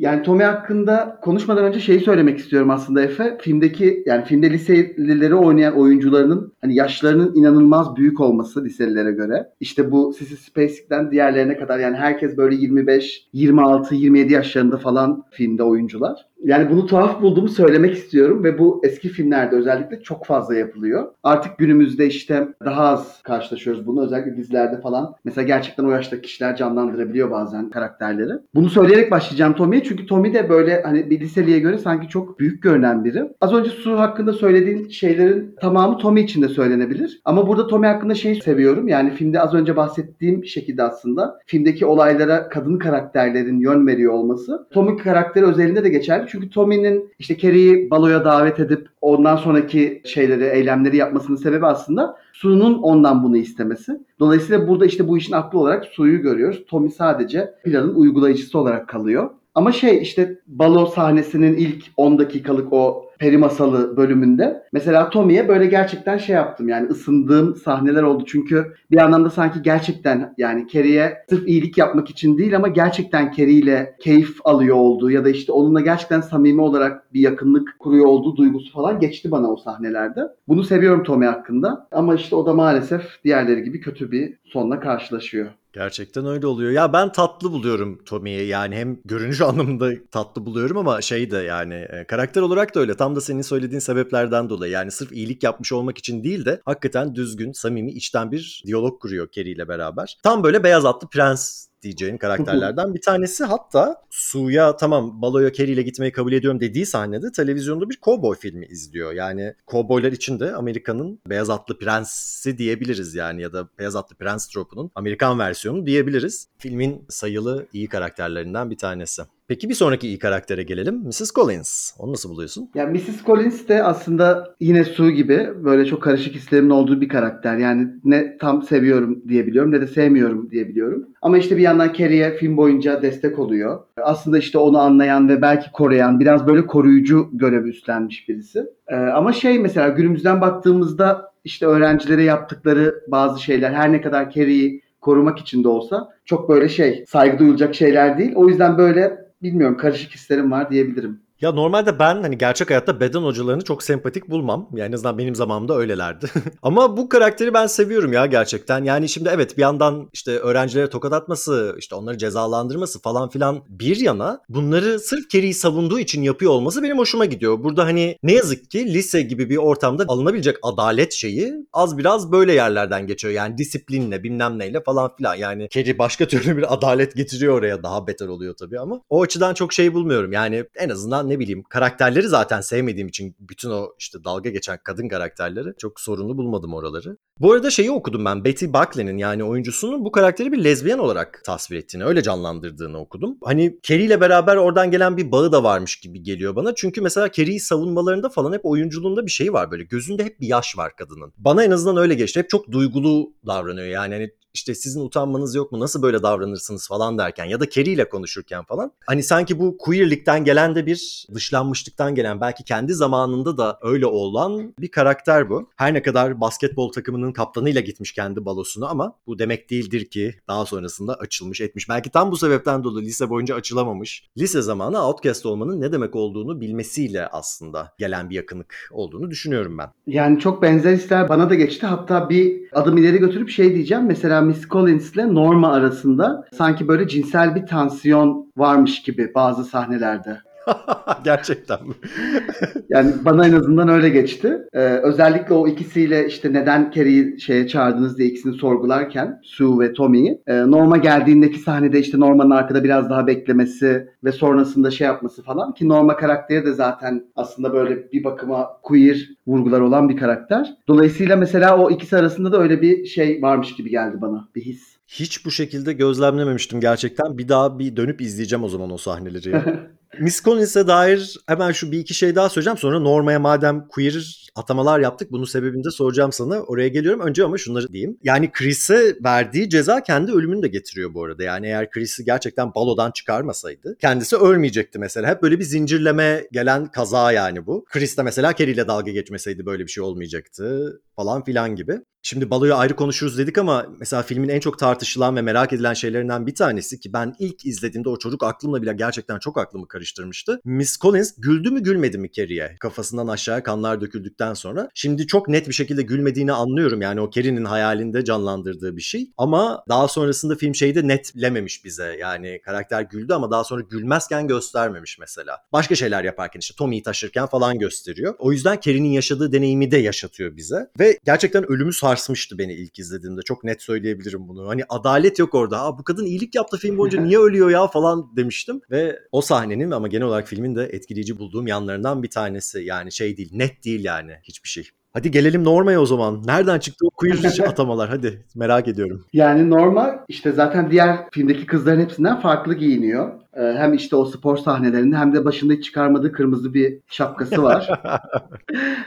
Yani Tommy hakkında konuşmadan önce şeyi söylemek istiyorum aslında Efe. Filmdeki yani filmde liselileri oynayan oyuncularının hani yaşlarının inanılmaz büyük olması liselilere göre. İşte bu Sissy Spacek'ten diğerlerine kadar yani herkes böyle 25, 26, 27 yaşlarında falan filmde oyuncular. Yani bunu tuhaf bulduğumu söylemek istiyorum ve bu eski filmlerde özellikle çok fazla yapılıyor. Artık günümüzde işte daha az karşılaşıyoruz bunu özellikle dizilerde falan. Mesela gerçekten o yaştaki kişiler canlandırabiliyor bazen karakterleri. Bunu söyleyerek başlayacağım Tommy'ye çünkü Tommy de böyle hani bir liseliye göre sanki çok büyük görünen biri. Az önce Su hakkında söylediğin şeylerin tamamı Tommy için de söylenebilir. Ama burada Tommy hakkında şeyi seviyorum. Yani filmde az önce bahsettiğim şekilde aslında filmdeki olaylara kadın karakterlerin yön veriyor olması. Tommy karakteri özelinde de geçerli. Çünkü Tommy'nin işte Carrie'yi baloya davet edip ondan sonraki şeyleri, eylemleri yapmasının sebebi aslında Su'nun ondan bunu istemesi. Dolayısıyla burada işte bu işin aklı olarak Su'yu görüyoruz. Tommy sadece planın uygulayıcısı olarak kalıyor. Ama şey işte balo sahnesinin ilk 10 dakikalık o peri masalı bölümünde. Mesela Tommy'ye böyle gerçekten şey yaptım yani ısındığım sahneler oldu. Çünkü bir anlamda sanki gerçekten yani Carrie'ye sırf iyilik yapmak için değil ama gerçekten Carrie ile keyif alıyor olduğu ya da işte onunla gerçekten samimi olarak bir yakınlık kuruyor olduğu duygusu falan geçti bana o sahnelerde. Bunu seviyorum Tommy hakkında ama işte o da maalesef diğerleri gibi kötü bir sonla karşılaşıyor. Gerçekten öyle oluyor. Ya ben tatlı buluyorum Tommy'yi. Yani hem görünüş anlamında tatlı buluyorum ama şey de yani e, karakter olarak da öyle. Tam da senin söylediğin sebeplerden dolayı. Yani sırf iyilik yapmış olmak için değil de hakikaten düzgün, samimi, içten bir diyalog kuruyor Carrie ile beraber. Tam böyle beyaz atlı prens diyeceğin karakterlerden bir tanesi. Hatta Su'ya tamam baloya Carrie ile gitmeyi kabul ediyorum dediği sahnede televizyonda bir kovboy filmi izliyor. Yani kovboylar için de Amerika'nın beyaz atlı prensi diyebiliriz yani ya da beyaz atlı prens tropunun Amerikan versiyonu diyebiliriz. Filmin sayılı iyi karakterlerinden bir tanesi. Peki bir sonraki iyi karaktere gelelim. Mrs. Collins. Onu nasıl buluyorsun? Yani Mrs. Collins de aslında yine Sue gibi böyle çok karışık hislerimin olduğu bir karakter. Yani ne tam seviyorum diyebiliyorum ne de sevmiyorum diyebiliyorum. Ama işte bir yandan Carrie'ye film boyunca destek oluyor. Aslında işte onu anlayan ve belki koruyan, biraz böyle koruyucu görev üstlenmiş birisi. Ee, ama şey mesela günümüzden baktığımızda işte öğrencilere yaptıkları bazı şeyler her ne kadar Carrie'yi korumak için de olsa çok böyle şey saygı duyulacak şeyler değil. O yüzden böyle bilmiyorum karışık hislerim var diyebilirim. Ya normalde ben hani gerçek hayatta beden hocalarını çok sempatik bulmam. Yani en azından benim zamanımda öylelerdi. Ama bu karakteri ben seviyorum ya gerçekten. Yani şimdi evet bir yandan işte öğrencilere tokat atması, işte onları cezalandırması falan filan bir yana bunları sırf Kerry'i savunduğu için yapıyor olması benim hoşuma gidiyor. Burada hani ne yazık ki lise gibi bir ortamda alınabilecek adalet şeyi az biraz böyle yerlerden geçiyor. Yani disiplinle bilmem neyle falan filan. Yani Kerry başka türlü bir adalet getiriyor oraya daha beter oluyor tabii ama o açıdan çok şey bulmuyorum. Yani en azından ne bileyim karakterleri zaten sevmediğim için bütün o işte dalga geçen kadın karakterleri çok sorunlu bulmadım oraları. Bu arada şeyi okudum ben Betty Buckley'nin yani oyuncusunun bu karakteri bir lezbiyen olarak tasvir ettiğini, öyle canlandırdığını okudum. Hani Carrie ile beraber oradan gelen bir bağı da varmış gibi geliyor bana. Çünkü mesela Carrie'yi savunmalarında falan hep oyunculuğunda bir şey var böyle. Gözünde hep bir yaş var kadının. Bana en azından öyle geçti. Hep çok duygulu davranıyor yani hani işte sizin utanmanız yok mu nasıl böyle davranırsınız falan derken ya da Carrie ile konuşurken falan. Hani sanki bu queerlikten gelen de bir dışlanmışlıktan gelen belki kendi zamanında da öyle olan bir karakter bu. Her ne kadar basketbol takımının kaptanıyla gitmiş kendi balosunu ama bu demek değildir ki daha sonrasında açılmış etmiş. Belki tam bu sebepten dolayı lise boyunca açılamamış. Lise zamanı outcast olmanın ne demek olduğunu bilmesiyle aslında gelen bir yakınlık olduğunu düşünüyorum ben. Yani çok benzer hisler bana da geçti. Hatta bir adım ileri götürüp şey diyeceğim. Mesela Miss Collins ile Norma arasında sanki böyle cinsel bir tansiyon varmış gibi bazı sahnelerde. Gerçekten mi? yani bana en azından öyle geçti. Ee, özellikle o ikisiyle işte neden Carrie'yi şeye çağırdınız diye ikisini sorgularken Sue ve Tommy'yi. E, Norma geldiğindeki sahnede işte Norma'nın arkada biraz daha beklemesi ve sonrasında şey yapması falan ki Norma karakteri de zaten aslında böyle bir bakıma queer vurgular olan bir karakter. Dolayısıyla mesela o ikisi arasında da öyle bir şey varmış gibi geldi bana. Bir his. Hiç bu şekilde gözlemlememiştim gerçekten. Bir daha bir dönüp izleyeceğim o zaman o sahneleri. Miss Collins'e dair hemen şu bir iki şey daha söyleyeceğim. Sonra Norma'ya madem queer atamalar yaptık bunun sebebini de soracağım sana. Oraya geliyorum. Önce ama şunları diyeyim. Yani Chris'e verdiği ceza kendi ölümünü de getiriyor bu arada. Yani eğer Chris'i gerçekten balodan çıkarmasaydı kendisi ölmeyecekti mesela. Hep böyle bir zincirleme gelen kaza yani bu. Chris de mesela Carrie ile dalga geçmeseydi böyle bir şey olmayacaktı falan filan gibi. Şimdi baloyu ayrı konuşuruz dedik ama mesela filmin en çok tartışılan ve merak edilen şeylerinden bir tanesi ki ben ilk izlediğimde o çocuk aklımla bile gerçekten çok aklımı karıştırmıştı. Miss Collins güldü mü gülmedi mi Carrie'ye? Kafasından aşağıya kanlar döküldükten sonra. Şimdi çok net bir şekilde gülmediğini anlıyorum yani o Carrie'nin hayalinde canlandırdığı bir şey. Ama daha sonrasında film şeyi de netlememiş bize. Yani karakter güldü ama daha sonra gülmezken göstermemiş mesela. Başka şeyler yaparken işte Tommy'yi taşırken falan gösteriyor. O yüzden Carrie'nin yaşadığı deneyimi de yaşatıyor bize. Ve gerçekten ölümü sarsmıştı beni ilk izlediğimde. Çok net söyleyebilirim bunu. Hani adalet yok orada. Aa, bu kadın iyilik yaptı film boyunca niye ölüyor ya falan demiştim. Ve o sahnenin ama genel olarak filmin de etkileyici bulduğum yanlarından bir tanesi. Yani şey değil, net değil yani hiçbir şey. Hadi gelelim Norma'ya o zaman. Nereden çıktı o queer atamalar? Hadi merak ediyorum. Yani Norma işte zaten diğer filmdeki kızların hepsinden farklı giyiniyor. Ee, hem işte o spor sahnelerinde hem de başında hiç çıkarmadığı kırmızı bir şapkası var.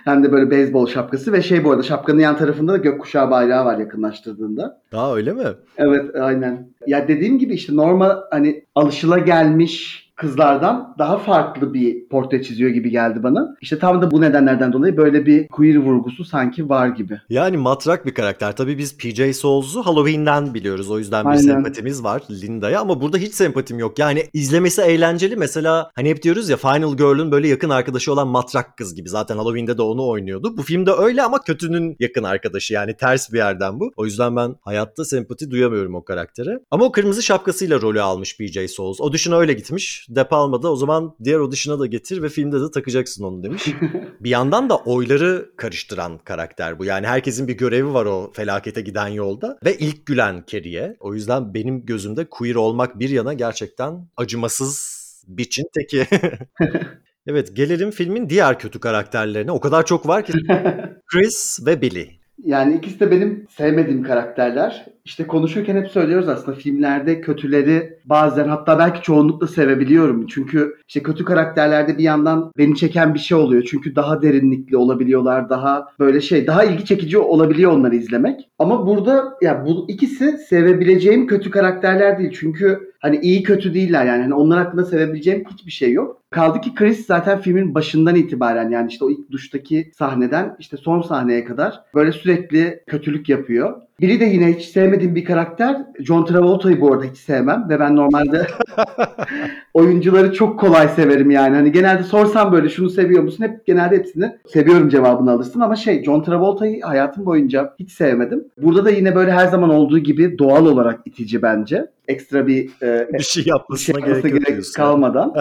hem de böyle beyzbol şapkası ve şey bu arada şapkanın yan tarafında da gökkuşağı bayrağı var yakınlaştırdığında. Daha öyle mi? Evet aynen. Ya dediğim gibi işte Norma hani alışıla gelmiş kızlardan daha farklı bir portre çiziyor gibi geldi bana. İşte tam da bu nedenlerden dolayı böyle bir queer vurgusu sanki var gibi. Yani matrak bir karakter. Tabii biz PJ Souls'u Halloween'den biliyoruz. O yüzden bir Aynen. sempatimiz var Linda'ya ama burada hiç sempatim yok. Yani izlemesi eğlenceli. Mesela hani hep diyoruz ya Final Girl'ün böyle yakın arkadaşı olan matrak kız gibi. Zaten Halloween'de de onu oynuyordu. Bu filmde öyle ama kötünün yakın arkadaşı yani ters bir yerden bu. O yüzden ben hayatta sempati duyamıyorum o karaktere. Ama o kırmızı şapkasıyla rolü almış PJ Souls. Audition'a öyle gitmiş. De Palma'da o zaman diğer audition'a da getir ve filmde de takacaksın onu demiş. bir yandan da oyları karıştıran karakter bu. Yani herkesin bir görevi var o felakete giden yolda ve ilk gülen Carrie'ye. O yüzden benim gözümde queer olmak bir yana gerçekten acımasız biçin teki. evet gelelim filmin diğer kötü karakterlerine. O kadar çok var ki. Chris ve Billy. Yani ikisi de benim sevmediğim karakterler. İşte konuşurken hep söylüyoruz aslında filmlerde kötüleri bazen hatta belki çoğunlukla sevebiliyorum. Çünkü işte kötü karakterlerde bir yandan beni çeken bir şey oluyor. Çünkü daha derinlikli olabiliyorlar. Daha böyle şey daha ilgi çekici olabiliyor onları izlemek. Ama burada ya bu ikisi sevebileceğim kötü karakterler değil. Çünkü hani iyi kötü değiller yani. Hani onlar hakkında sevebileceğim hiçbir şey yok. Kaldı ki Chris zaten filmin başından itibaren yani işte o ilk duştaki sahneden işte son sahneye kadar böyle sürekli kötülük yapıyor. Biri de yine hiç sevmediğim bir karakter. John Travolta'yı bu arada hiç sevmem ve ben normalde oyuncuları çok kolay severim yani. Hani genelde sorsam böyle şunu seviyor musun? Hep genelde hepsini seviyorum cevabını alırsın ama şey John Travolta'yı hayatım boyunca hiç sevmedim. Burada da yine böyle her zaman olduğu gibi doğal olarak itici bence. Ekstra bir e, Bir şey bir yapmasına şey gerek diyorsun. kalmadan.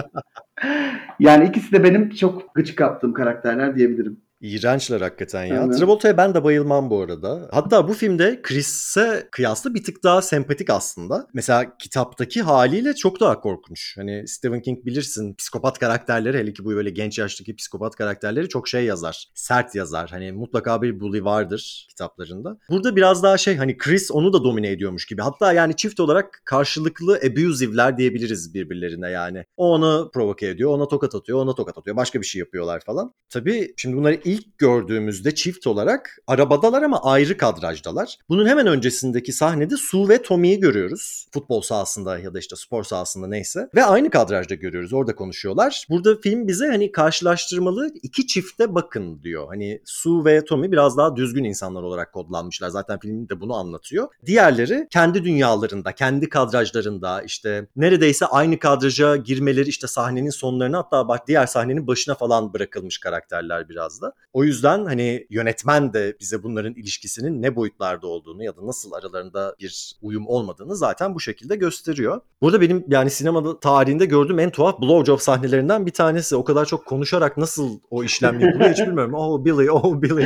yani ikisi de benim çok gıcık kaptığım karakterler diyebilirim. İğrençler hakikaten ya. Aynen. Travolta'ya ben de bayılmam bu arada. Hatta bu filmde Chris'e kıyasla bir tık daha sempatik aslında. Mesela kitaptaki haliyle çok daha korkunç. Hani Stephen King bilirsin psikopat karakterleri hele ki bu böyle genç yaştaki psikopat karakterleri çok şey yazar. Sert yazar. Hani mutlaka bir bully vardır kitaplarında. Burada biraz daha şey hani Chris onu da domine ediyormuş gibi. Hatta yani çift olarak karşılıklı abusive'ler diyebiliriz birbirlerine yani. O onu provoke ediyor, ona tokat atıyor, ona tokat atıyor. Başka bir şey yapıyorlar falan. Tabii şimdi bunları ilk gördüğümüzde çift olarak arabadalar ama ayrı kadrajdalar. Bunun hemen öncesindeki sahnede Sue ve Tommy'yi görüyoruz. Futbol sahasında ya da işte spor sahasında neyse. Ve aynı kadrajda görüyoruz. Orada konuşuyorlar. Burada film bize hani karşılaştırmalı iki çifte bakın diyor. Hani Sue ve Tommy biraz daha düzgün insanlar olarak kodlanmışlar. Zaten film de bunu anlatıyor. Diğerleri kendi dünyalarında, kendi kadrajlarında işte neredeyse aynı kadraja girmeleri işte sahnenin sonlarına hatta bak diğer sahnenin başına falan bırakılmış karakterler biraz da. O yüzden hani yönetmen de bize bunların ilişkisinin ne boyutlarda olduğunu ya da nasıl aralarında bir uyum olmadığını zaten bu şekilde gösteriyor. Burada benim yani sinemada tarihinde gördüğüm en tuhaf blowjob sahnelerinden bir tanesi. O kadar çok konuşarak nasıl o işlem yapılıyor hiç bilmiyorum. Oh Billy, oh Billy.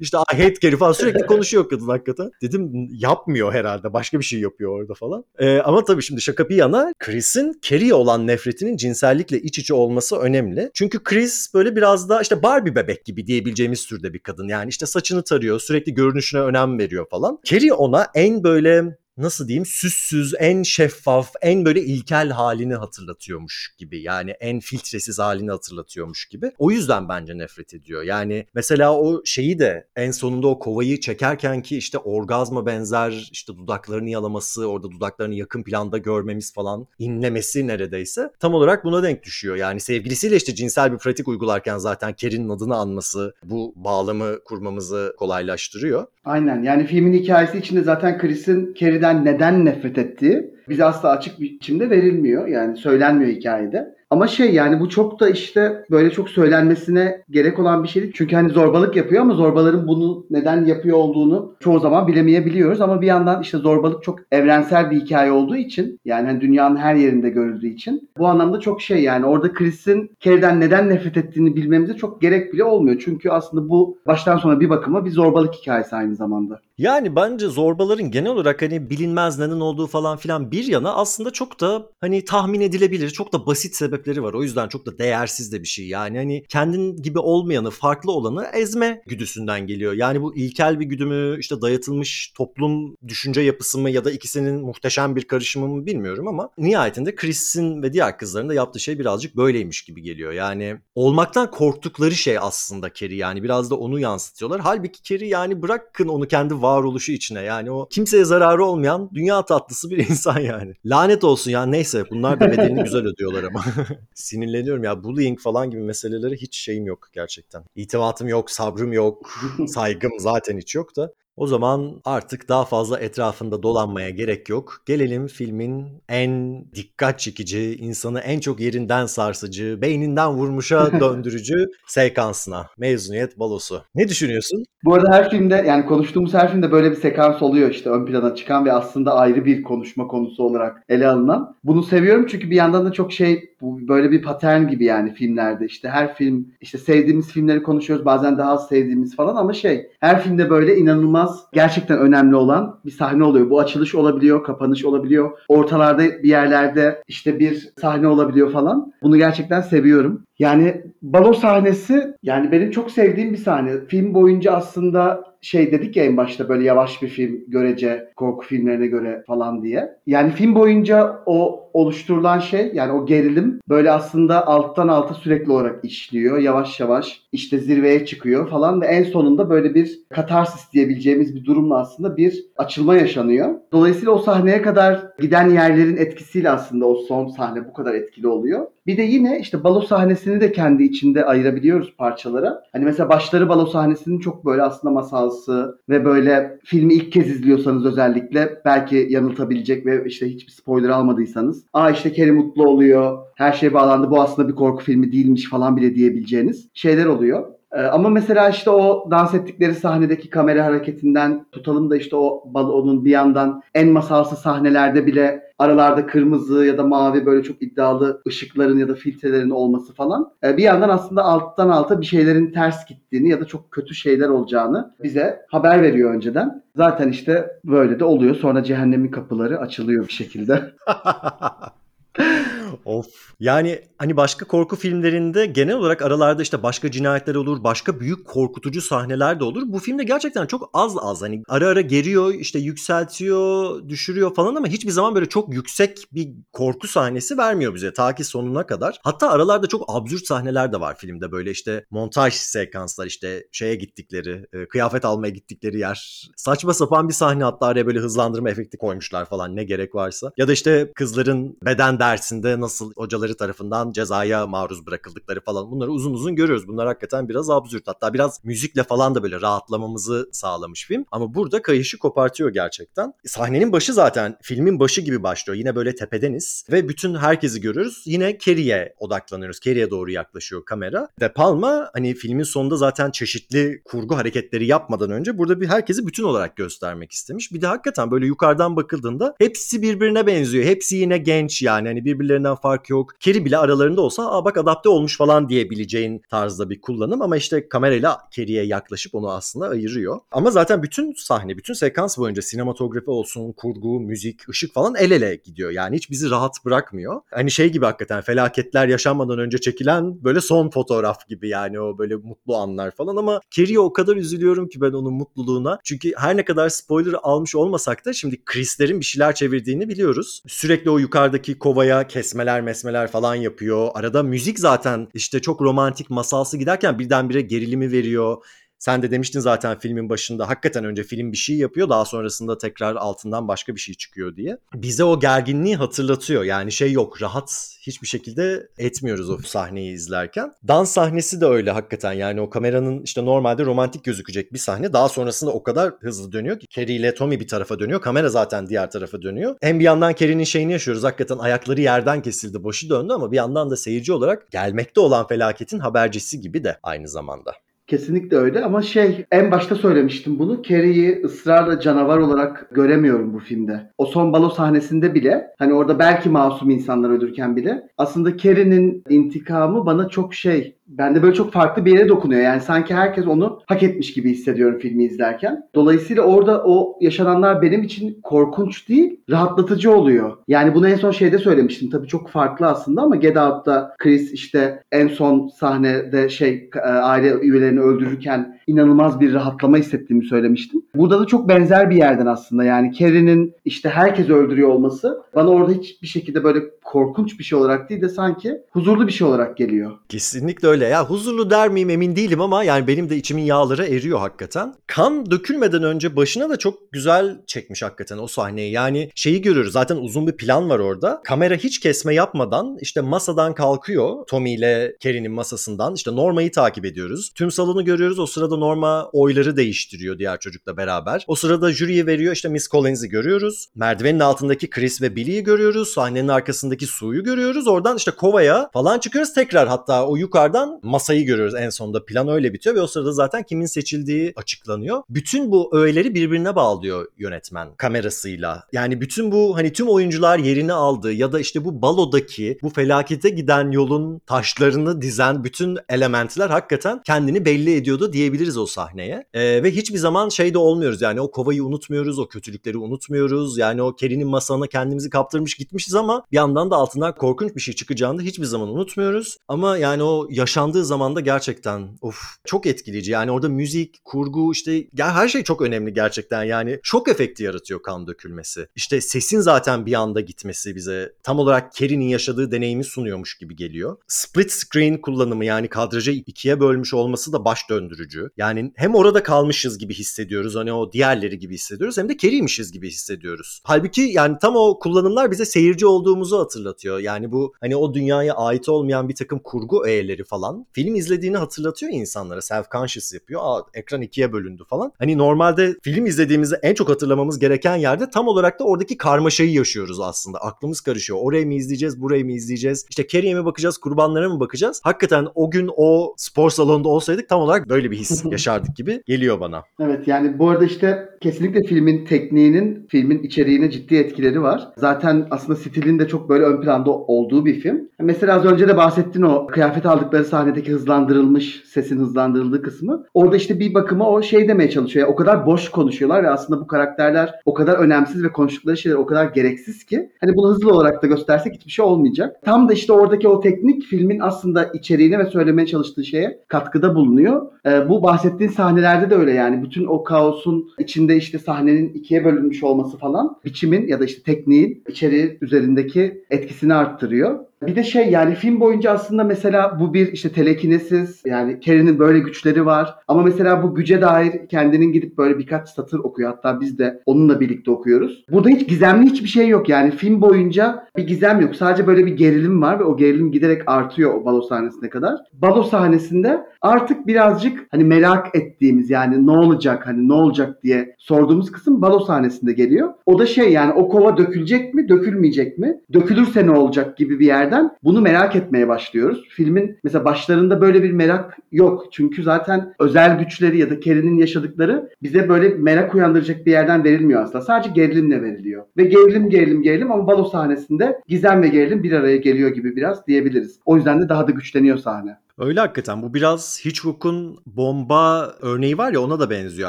İşte I hate Carrie falan sürekli konuşuyor kadın hakikaten. Dedim yapmıyor herhalde. Başka bir şey yapıyor orada falan. Ee, ama tabii şimdi şaka bir yana Chris'in Carrie'ye olan nefretinin cinsellikle iç içe olması önemli. Çünkü Chris böyle biraz daha işte Barbie bebek gibi diyebileceğimiz türde bir kadın. Yani işte saçını tarıyor, sürekli görünüşüne önem veriyor falan. Carrie ona en böyle nasıl diyeyim süssüz, en şeffaf, en böyle ilkel halini hatırlatıyormuş gibi. Yani en filtresiz halini hatırlatıyormuş gibi. O yüzden bence nefret ediyor. Yani mesela o şeyi de en sonunda o kovayı çekerken ki işte orgazma benzer işte dudaklarını yalaması, orada dudaklarını yakın planda görmemiz falan, inlemesi neredeyse tam olarak buna denk düşüyor. Yani sevgilisiyle işte cinsel bir pratik uygularken zaten Kerry'nin adını anması bu bağlamı kurmamızı kolaylaştırıyor. Aynen yani filmin hikayesi içinde zaten Chris'in Carrie'den neden nefret ettiği bize asla açık bir biçimde verilmiyor. Yani söylenmiyor hikayede. Ama şey yani bu çok da işte böyle çok söylenmesine gerek olan bir şey değil. Çünkü hani zorbalık yapıyor ama zorbaların bunu neden yapıyor olduğunu çoğu zaman bilemeyebiliyoruz. Ama bir yandan işte zorbalık çok evrensel bir hikaye olduğu için yani hani dünyanın her yerinde görüldüğü için bu anlamda çok şey yani orada Chris'in Carrie'den neden nefret ettiğini bilmemize çok gerek bile olmuyor. Çünkü aslında bu baştan sona bir bakıma bir zorbalık hikayesi aynı zamanda. Yani bence zorbaların genel olarak hani bilinmez neden olduğu falan filan bir yana aslında çok da hani tahmin edilebilir, çok da basit sebepleri var. O yüzden çok da değersiz de bir şey. Yani hani kendin gibi olmayanı, farklı olanı ezme güdüsünden geliyor. Yani bu ilkel bir güdü mü, işte dayatılmış toplum düşünce yapısı mı ya da ikisinin muhteşem bir karışımı mı bilmiyorum ama nihayetinde Chris'in ve diğer kızların da yaptığı şey birazcık böyleymiş gibi geliyor. Yani olmaktan korktukları şey aslında Carrie yani biraz da onu yansıtıyorlar. Halbuki Carrie yani bırakın onu kendi varoluşu içine yani o kimseye zararı olmayan dünya tatlısı bir insan yani. Lanet olsun ya neyse bunlar da bedelini güzel ödüyorlar ama. Sinirleniyorum ya bullying falan gibi meseleleri hiç şeyim yok gerçekten. İtibatım yok, sabrım yok, saygım zaten hiç yok da. O zaman artık daha fazla etrafında dolanmaya gerek yok. Gelelim filmin en dikkat çekici, insanı en çok yerinden sarsıcı, beyninden vurmuşa döndürücü sekansına. Mezuniyet balosu. Ne düşünüyorsun? Bu arada her filmde yani konuştuğumuz her filmde böyle bir sekans oluyor işte ön plana çıkan ve aslında ayrı bir konuşma konusu olarak ele alınan. Bunu seviyorum çünkü bir yandan da çok şey bu böyle bir patern gibi yani filmlerde işte her film işte sevdiğimiz filmleri konuşuyoruz bazen daha az sevdiğimiz falan ama şey her filmde böyle inanılmaz gerçekten önemli olan bir sahne oluyor. Bu açılış olabiliyor, kapanış olabiliyor. Ortalarda bir yerlerde işte bir sahne olabiliyor falan. Bunu gerçekten seviyorum. Yani balo sahnesi yani benim çok sevdiğim bir sahne. Film boyunca aslında şey dedik ya en başta böyle yavaş bir film görece korku filmlerine göre falan diye. Yani film boyunca o oluşturulan şey yani o gerilim böyle aslında alttan alta sürekli olarak işliyor. Yavaş yavaş işte zirveye çıkıyor falan ve en sonunda böyle bir katarsis diyebileceğimiz bir durumla aslında bir açılma yaşanıyor. Dolayısıyla o sahneye kadar giden yerlerin etkisiyle aslında o son sahne bu kadar etkili oluyor. Bir de yine işte balo sahnesini de kendi içinde ayırabiliyoruz parçalara. Hani mesela başları balo sahnesinin çok böyle aslında masalsı ve böyle filmi ilk kez izliyorsanız özellikle belki yanıltabilecek ve işte hiçbir spoiler almadıysanız aa işte Kerry mutlu oluyor, her şey bağlandı bu aslında bir korku filmi değilmiş falan bile diyebileceğiniz şeyler oluyor. Ee, ama mesela işte o dans ettikleri sahnedeki kamera hareketinden tutalım da işte o balonun bir yandan en masalsı sahnelerde bile aralarda kırmızı ya da mavi böyle çok iddialı ışıkların ya da filtrelerin olması falan. Ee, bir yandan aslında alttan alta bir şeylerin ters gittiğini ya da çok kötü şeyler olacağını bize haber veriyor önceden. Zaten işte böyle de oluyor. Sonra cehennemin kapıları açılıyor bir şekilde. of. Yani hani başka korku filmlerinde genel olarak aralarda işte başka cinayetler olur, başka büyük korkutucu sahneler de olur. Bu filmde gerçekten çok az az hani ara ara geriyor, işte yükseltiyor, düşürüyor falan ama hiçbir zaman böyle çok yüksek bir korku sahnesi vermiyor bize ta ki sonuna kadar. Hatta aralarda çok absürt sahneler de var filmde böyle işte montaj sekanslar işte şeye gittikleri, e, kıyafet almaya gittikleri yer. Saçma sapan bir sahne hatta araya böyle hızlandırma efekti koymuşlar falan ne gerek varsa. Ya da işte kızların beden dersinde nasıl hocaları tarafından cezaya maruz bırakıldıkları falan bunları uzun uzun görüyoruz. Bunlar hakikaten biraz absürt. Hatta biraz müzikle falan da böyle rahatlamamızı sağlamış film. Ama burada kayışı kopartıyor gerçekten. Sahnenin başı zaten filmin başı gibi başlıyor. Yine böyle tepedeniz ve bütün herkesi görüyoruz. Yine Carrie'ye odaklanıyoruz. Carrie'ye doğru yaklaşıyor kamera. De Palma hani filmin sonunda zaten çeşitli kurgu hareketleri yapmadan önce burada bir herkesi bütün olarak göstermek istemiş. Bir de hakikaten böyle yukarıdan bakıldığında hepsi birbirine benziyor. Hepsi yine genç yani hani birbirlerinden fark yok. Carrie bile aralarında olsa aa bak adapte olmuş falan diyebileceğin tarzda bir kullanım ama işte kamerayla Carrie'ye yaklaşıp onu aslında ayırıyor. Ama zaten bütün sahne, bütün sekans boyunca sinematografi olsun, kurgu, müzik, ışık falan el ele gidiyor. Yani hiç bizi rahat bırakmıyor. Hani şey gibi hakikaten felaketler yaşanmadan önce çekilen böyle son fotoğraf gibi yani o böyle mutlu anlar falan ama Carrie'ye o kadar üzülüyorum ki ben onun mutluluğuna. Çünkü her ne kadar spoiler almış olmasak da şimdi Chris'lerin bir şeyler çevirdiğini biliyoruz. Sürekli o yukarıdaki kovaya kesmeler mesmeler falan yapıyor. Arada müzik zaten işte çok romantik masalsı giderken birdenbire gerilimi veriyor. Sen de demiştin zaten filmin başında hakikaten önce film bir şey yapıyor daha sonrasında tekrar altından başka bir şey çıkıyor diye. Bize o gerginliği hatırlatıyor. Yani şey yok rahat hiçbir şekilde etmiyoruz o sahneyi izlerken. Dans sahnesi de öyle hakikaten yani o kameranın işte normalde romantik gözükecek bir sahne daha sonrasında o kadar hızlı dönüyor ki Carrie ile Tommy bir tarafa dönüyor kamera zaten diğer tarafa dönüyor. Hem bir yandan Carrie'nin şeyini yaşıyoruz hakikaten ayakları yerden kesildi başı döndü ama bir yandan da seyirci olarak gelmekte olan felaketin habercisi gibi de aynı zamanda. Kesinlikle öyle ama şey en başta söylemiştim bunu. Carrie'yi ısrarla canavar olarak göremiyorum bu filmde. O son balo sahnesinde bile hani orada belki masum insanlar ölürken bile aslında Carrie'nin intikamı bana çok şey bende böyle çok farklı bir yere dokunuyor. Yani sanki herkes onu hak etmiş gibi hissediyorum filmi izlerken. Dolayısıyla orada o yaşananlar benim için korkunç değil, rahatlatıcı oluyor. Yani bunu en son şeyde söylemiştim. Tabii çok farklı aslında ama Get Out'ta Chris işte en son sahnede şey aile üyelerini öldürürken inanılmaz bir rahatlama hissettiğimi söylemiştim. Burada da çok benzer bir yerden aslında. Yani Carrie'nin işte herkes öldürüyor olması bana orada hiçbir şekilde böyle korkunç bir şey olarak değil de sanki huzurlu bir şey olarak geliyor. Kesinlikle öyle. Ya huzurlu der miyim emin değilim ama yani benim de içimin yağları eriyor hakikaten. Kan dökülmeden önce başına da çok güzel çekmiş hakikaten o sahneyi. Yani şeyi görüyoruz zaten uzun bir plan var orada. Kamera hiç kesme yapmadan işte masadan kalkıyor. Tommy ile Kerry'nin masasından işte Norma'yı takip ediyoruz. Tüm salonu görüyoruz. O sırada Norma oyları değiştiriyor diğer çocukla beraber. O sırada jüriye veriyor işte Miss Collins'i görüyoruz. Merdivenin altındaki Chris ve Billy'yi görüyoruz. Sahnenin arkasındaki Su'yu görüyoruz. Oradan işte Kova'ya falan çıkıyoruz. Tekrar hatta o yukarıdan masayı görüyoruz en sonunda. Plan öyle bitiyor ve o sırada zaten kimin seçildiği açıklanıyor. Bütün bu öğeleri birbirine bağlıyor yönetmen kamerasıyla. Yani bütün bu hani tüm oyuncular yerini aldı ya da işte bu balodaki bu felakete giden yolun taşlarını dizen bütün elementler hakikaten kendini belli ediyordu diyebiliriz o sahneye. Ee, ve hiçbir zaman şey de olmuyoruz yani o kovayı unutmuyoruz, o kötülükleri unutmuyoruz. Yani o Kerry'nin masana kendimizi kaptırmış gitmişiz ama bir yandan da altından korkunç bir şey çıkacağını hiçbir zaman unutmuyoruz. Ama yani o yaşandığı zaman da gerçekten of çok etkileyici. Yani orada müzik, kurgu işte ya her şey çok önemli gerçekten. Yani şok efekti yaratıyor kan dökülmesi. İşte sesin zaten bir anda gitmesi bize tam olarak Kerry'nin yaşadığı deneyimi sunuyormuş gibi geliyor. Split screen kullanımı yani kadrajı ikiye bölmüş olması da baş döndürücü. Yani hem orada kalmışız gibi hissediyoruz hani o diğerleri gibi hissediyoruz hem de Kerry'mişiz gibi hissediyoruz. Halbuki yani tam o kullanımlar bize seyirci olduğumuzu hatırlatıyor. Yani bu hani o dünyaya ait olmayan bir takım kurgu öğeleri falan film izlediğini hatırlatıyor insanlara. Self-conscious yapıyor. Aa ekran ikiye bölündü falan. Hani normalde film izlediğimizde en çok hatırlamamız gereken yerde tam olarak da oradaki karmaşayı yaşıyoruz aslında. Aklımız karışıyor. Orayı mı izleyeceğiz, burayı mı izleyeceğiz? İşte Carrie'ye mi bakacağız, kurbanlara mı bakacağız? Hakikaten o gün o spor salonunda olsaydık tam olarak böyle bir his yaşardık gibi geliyor bana. Evet yani bu arada işte kesinlikle filmin tekniğinin filmin içeriğine ciddi etkileri var. Zaten aslında stilin de çok böyle ön planda olduğu bir film. Mesela az önce de bahsettin o kıyafet aldıkları sahnedeki hızlandırılmış sesin hızlandırıldığı kısmı. Orada işte bir bakıma o şey demeye çalışıyor. Yani o kadar boş konuşuyorlar ve aslında bu karakterler o kadar önemsiz ve konuştukları şeyler o kadar gereksiz ki hani bunu hızlı olarak da göstersek hiçbir şey olmayacak. Tam da işte oradaki o teknik filmin aslında içeriğine ve söylemeye çalıştığı şeye katkıda bulunuyor. Ee, bu bahsettiğin sahnelerde de öyle yani bütün o kaosun içinde işte sahnenin ikiye bölünmüş olması falan biçimin ya da işte tekniğin içeriği üzerindeki etkisini arttırıyor. Bir de şey yani film boyunca aslında mesela bu bir işte telekinesiz yani Carrie'nin böyle güçleri var. Ama mesela bu güce dair kendinin gidip böyle birkaç satır okuyor. Hatta biz de onunla birlikte okuyoruz. Burada hiç gizemli hiçbir şey yok. Yani film boyunca bir gizem yok. Sadece böyle bir gerilim var ve o gerilim giderek artıyor o balo sahnesine kadar. Balo sahnesinde artık birazcık hani merak ettiğimiz yani ne olacak hani ne olacak diye sorduğumuz kısım balo sahnesinde geliyor. O da şey yani o kova dökülecek mi dökülmeyecek mi? Dökülürse ne olacak gibi bir yer yerden bunu merak etmeye başlıyoruz. Filmin mesela başlarında böyle bir merak yok. Çünkü zaten özel güçleri ya da Kerry'nin yaşadıkları bize böyle merak uyandıracak bir yerden verilmiyor aslında. Sadece gerilimle veriliyor. Ve gerilim gerilim gerilim ama balo sahnesinde gizem ve gerilim bir araya geliyor gibi biraz diyebiliriz. O yüzden de daha da güçleniyor sahne. Öyle hakikaten. Bu biraz Hitchcock'un bomba örneği var ya ona da benziyor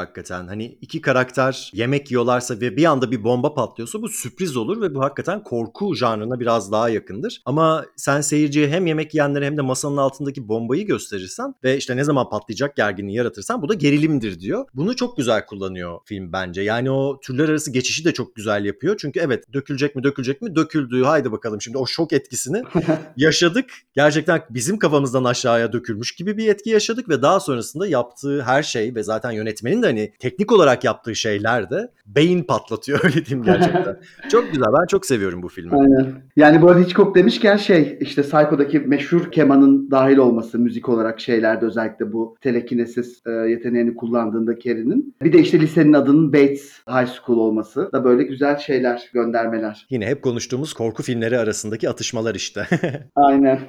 hakikaten. Hani iki karakter yemek yiyorlarsa ve bir anda bir bomba patlıyorsa bu sürpriz olur ve bu hakikaten korku janrına biraz daha yakındır. Ama sen seyirciye hem yemek yiyenlere hem de masanın altındaki bombayı gösterirsen ve işte ne zaman patlayacak gerginliği yaratırsan bu da gerilimdir diyor. Bunu çok güzel kullanıyor film bence. Yani o türler arası geçişi de çok güzel yapıyor. Çünkü evet dökülecek mi dökülecek mi döküldü. Haydi bakalım şimdi o şok etkisini yaşadık. Gerçekten bizim kafamızdan aşağı aşağıya dökülmüş gibi bir etki yaşadık ve daha sonrasında yaptığı her şey ve zaten yönetmenin de hani teknik olarak yaptığı şeyler de beyin patlatıyor öyle diyeyim gerçekten. çok güzel ben çok seviyorum bu filmi. Aynen. Yani bu arada Hitchcock demişken şey işte Psycho'daki meşhur kemanın dahil olması müzik olarak şeylerde özellikle bu telekinesis e, yeteneğini kullandığında Kerry'nin. Bir de işte lisenin adının Bates High School olması da böyle güzel şeyler, göndermeler. Yine hep konuştuğumuz korku filmleri arasındaki atışmalar işte. Aynen.